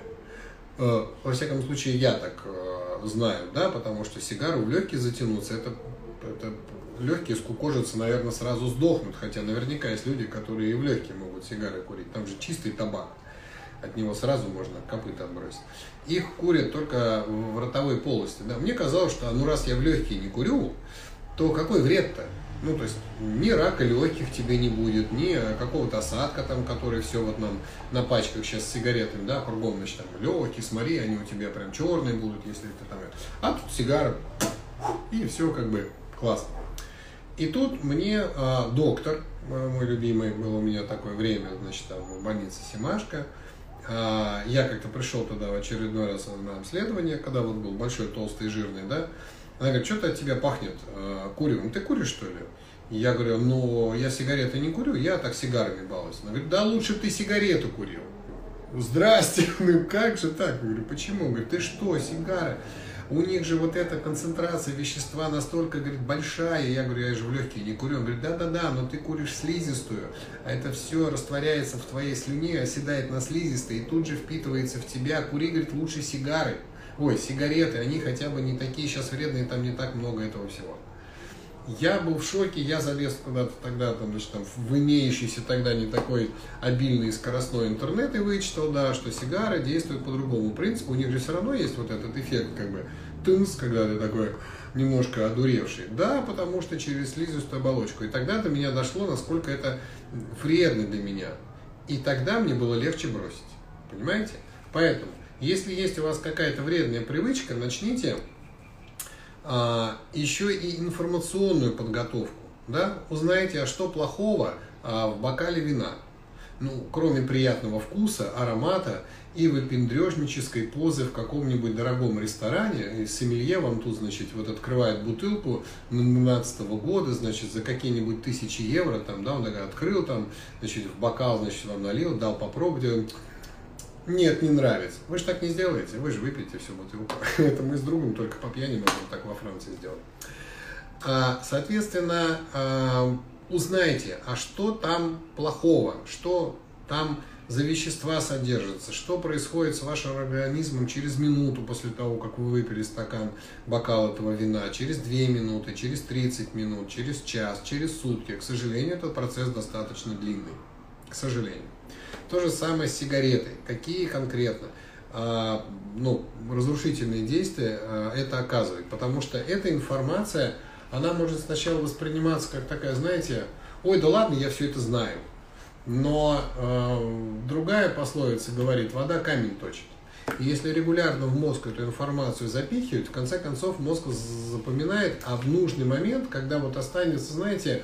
э, во всяком случае, я так э, знаю, да, потому что сигару в легкие затянуться, это, это легкие скукожатся, наверное, сразу сдохнут, хотя наверняка есть люди, которые и в легкие могут сигары курить, там же чистый табак от него сразу можно копыта отбросить. Их курят только в ротовой полости. Да? Мне казалось, что ну раз я в легкие не курю, то какой вред-то? Ну, то есть ни рака легких тебе не будет, ни какого-то осадка там, который все вот нам на пачках сейчас с сигаретами, да, кругом, значит, там, легкие, смотри, они у тебя прям черные будут, если ты там... А тут сигара, и все как бы классно. И тут мне а, доктор, мой любимый, был у меня такое время, значит, там в больнице Симашка, я как-то пришел туда в очередной раз на обследование, когда вот был большой, толстый, жирный, да, она говорит, что-то от тебя пахнет э, куревом, ты куришь что ли? Я говорю, ну, я сигареты не курю, я так сигарами балуюсь. Она говорит, да лучше ты сигарету курил. Здрасте, ну как же так? Я говорю, почему? Говорит, ты что, сигара? У них же вот эта концентрация вещества настолько, говорит, большая. Я говорю, я же в легкие не курю. Он говорит, да-да-да, но ты куришь слизистую, а это все растворяется в твоей слюне, оседает на слизистой и тут же впитывается в тебя. Кури, говорит, лучше сигары. Ой, сигареты, они хотя бы не такие сейчас вредные, там не так много этого всего. Я был в шоке, я залез куда-то тогда, там, значит, там, в имеющийся тогда не такой обильный скоростной интернет и вычитал, да, что сигары действуют по другому принципу. У них же все равно есть вот этот эффект, как бы, тынс, когда ты такой немножко одуревший. Да, потому что через слизистую оболочку. И тогда до меня дошло, насколько это вредно для меня. И тогда мне было легче бросить. Понимаете? Поэтому, если есть у вас какая-то вредная привычка, начните а, еще и информационную подготовку. Да? Узнаете, а что плохого а, в бокале вина. Ну, кроме приятного вкуса, аромата и выпендрежнической позы в каком-нибудь дорогом ресторане. И сомелье вам тут, значит, вот открывает бутылку 12 года, значит, за какие-нибудь тысячи евро, там, да, он открыл там, значит, в бокал, значит, вам налил, дал попробовать, нет, не нравится. Вы же так не сделаете, вы же выпьете всю бутылку. Это мы с другом только по пьяни можем так во Франции сделать. А, соответственно, а, узнайте, а что там плохого, что там за вещества содержатся, что происходит с вашим организмом через минуту после того, как вы выпили стакан, бокал этого вина, через 2 минуты, через 30 минут, через час, через сутки. К сожалению, этот процесс достаточно длинный. К сожалению. То же самое с сигаретой. Какие конкретно? а, ну, разрушительные действия а, это оказывает. Потому что эта информация, она может сначала восприниматься как такая, знаете, ой, да ладно, я все это знаю. Но э, другая пословица говорит, вода камень точит. И если регулярно в мозг эту информацию запихивать, в конце концов мозг запоминает, а в нужный момент, когда вот останется, знаете,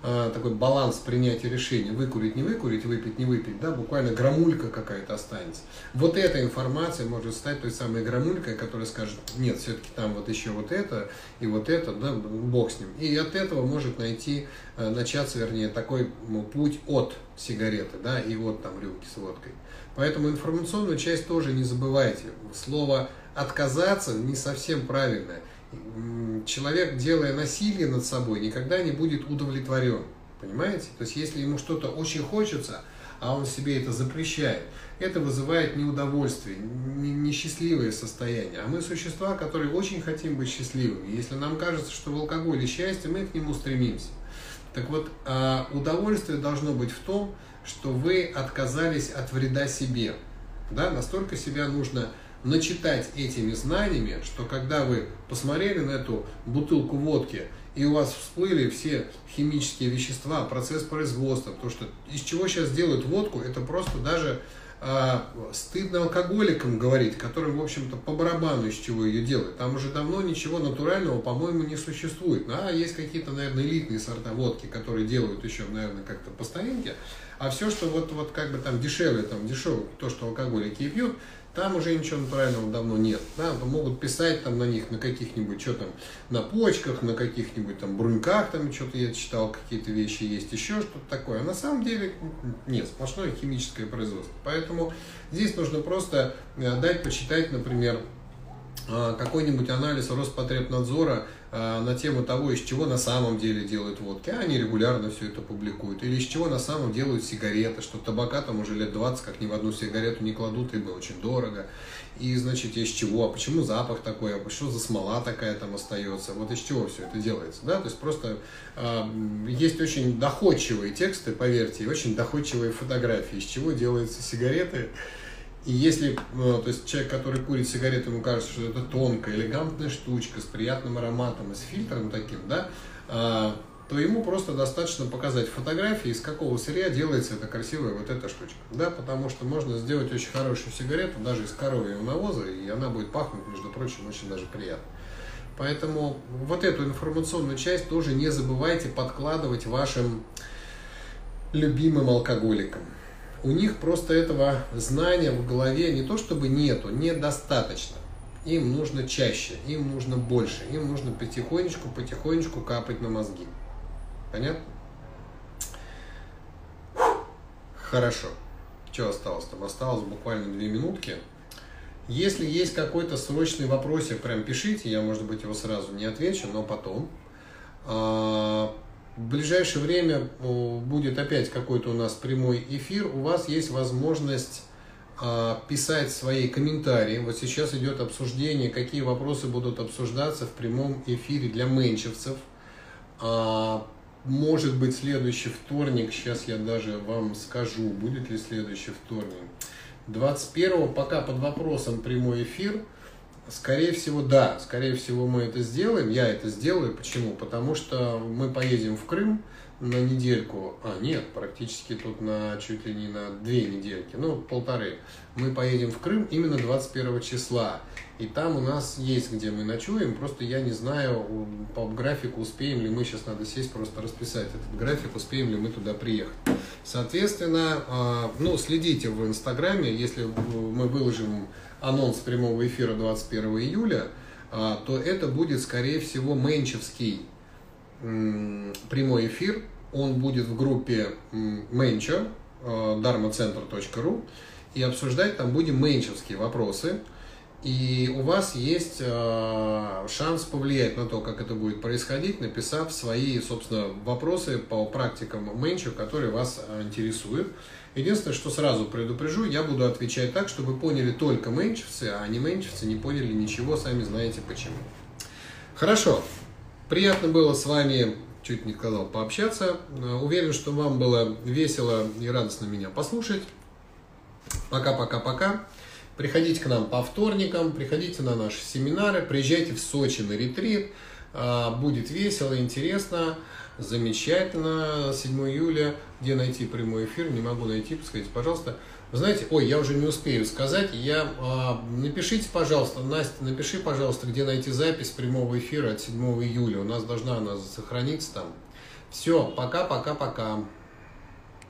а, такой баланс принятия решений, выкурить, не выкурить, выпить, не выпить, да, буквально грамулька какая-то останется. Вот эта информация может стать той самой грамулькой, которая скажет, нет, все-таки там вот еще вот это и вот это, да, бог с ним. И от этого может найти, э, начаться, вернее, такой ну, путь от сигареты, да, и вот там рюмки с водкой. Поэтому информационную часть тоже не забывайте. Слово «отказаться» не совсем правильное человек, делая насилие над собой, никогда не будет удовлетворен. Понимаете? То есть, если ему что-то очень хочется, а он себе это запрещает, это вызывает неудовольствие, несчастливое состояние. А мы существа, которые очень хотим быть счастливыми. Если нам кажется, что в алкоголе счастье, мы к нему стремимся. Так вот, а, удовольствие должно быть в том, что вы отказались от вреда себе. Да? Настолько себя нужно начитать этими знаниями, что когда вы посмотрели на эту бутылку водки, и у вас всплыли все химические вещества, процесс производства, то, что из чего сейчас делают водку, это просто даже э, стыдно алкоголикам говорить, которым, в общем-то, по барабану из чего ее делают. Там уже давно ничего натурального, по-моему, не существует. А есть какие-то, наверное, элитные сорта водки, которые делают еще, наверное, как-то по старинке. А все, что вот, вот как бы там дешевле, там дешевле, то, что алкоголики пьют, там уже ничего натурального давно нет. Да, могут писать там на них, на каких-нибудь, что там, на почках, на каких-нибудь там бруньках, там что-то я читал, какие-то вещи есть, еще что-то такое. А на самом деле нет, сплошное химическое производство. Поэтому здесь нужно просто э, дать почитать, например, э, какой-нибудь анализ Роспотребнадзора а, на тему того, из чего на самом деле делают водки. А они регулярно все это публикуют. Или из чего на самом делают сигареты, что табака там уже лет 20 как ни в одну сигарету не кладут, ибо очень дорого. И, значит, из чего, а почему запах такой, а что за смола такая там остается, вот из чего все это делается, да, то есть просто э, есть очень доходчивые тексты, поверьте, и очень доходчивые фотографии, из чего делаются сигареты, и если, ну, то есть человек, который курит сигарету, ему кажется, что это тонкая, элегантная штучка с приятным ароматом и с фильтром таким, да, а, то ему просто достаточно показать фотографии, из какого сырья делается эта красивая вот эта штучка. Да, потому что можно сделать очень хорошую сигарету даже из коровьего навоза, и она будет пахнуть, между прочим, очень даже приятно. Поэтому вот эту информационную часть тоже не забывайте подкладывать вашим любимым алкоголикам у них просто этого знания в голове не то чтобы нету, недостаточно. Им нужно чаще, им нужно больше, им нужно потихонечку, потихонечку капать на мозги. Понятно? Хорошо. Что осталось там? Осталось буквально две минутки. Если есть какой-то срочный вопросик, прям пишите, я, может быть, его сразу не отвечу, но потом. В ближайшее время будет опять какой-то у нас прямой эфир. У вас есть возможность а, писать свои комментарии. Вот сейчас идет обсуждение, какие вопросы будут обсуждаться в прямом эфире для менчевцев. А, может быть, следующий вторник, сейчас я даже вам скажу, будет ли следующий вторник. 21 пока под вопросом прямой эфир – Скорее всего, да. Скорее всего, мы это сделаем. Я это сделаю. Почему? Потому что мы поедем в Крым на недельку. А, нет, практически тут на чуть ли не на две недельки. Ну, полторы. Мы поедем в Крым именно 21 числа. И там у нас есть, где мы ночуем. Просто я не знаю по графику, успеем ли мы. Сейчас надо сесть, просто расписать этот график, успеем ли мы туда приехать. Соответственно, а, ну, следите в Инстаграме. Если мы выложим анонс прямого эфира 21 июля, а, то это будет, скорее всего, менчевский прямой эфир. Он будет в группе Менча, dharmacenter.ru, и обсуждать там будем менчевские вопросы. И у вас есть э, шанс повлиять на то, как это будет происходить, написав свои, собственно, вопросы по практикам менчу, которые вас интересуют. Единственное, что сразу предупрежу, я буду отвечать так, чтобы поняли только менчевцы, а не менчевцы не поняли ничего, сами знаете почему. Хорошо, приятно было с вами, чуть не сказал, пообщаться. Уверен, что вам было весело и радостно меня послушать. Пока-пока-пока. Приходите к нам по вторникам, приходите на наши семинары, приезжайте в Сочи на ретрит. А, будет весело, интересно, замечательно. 7 июля, где найти прямой эфир, не могу найти, подскажите, пожалуйста. Знаете, ой, я уже не успею сказать, я, а, напишите, пожалуйста, Настя, напиши, пожалуйста, где найти запись прямого эфира от 7 июля. У нас должна она сохраниться там. Все, пока-пока-пока.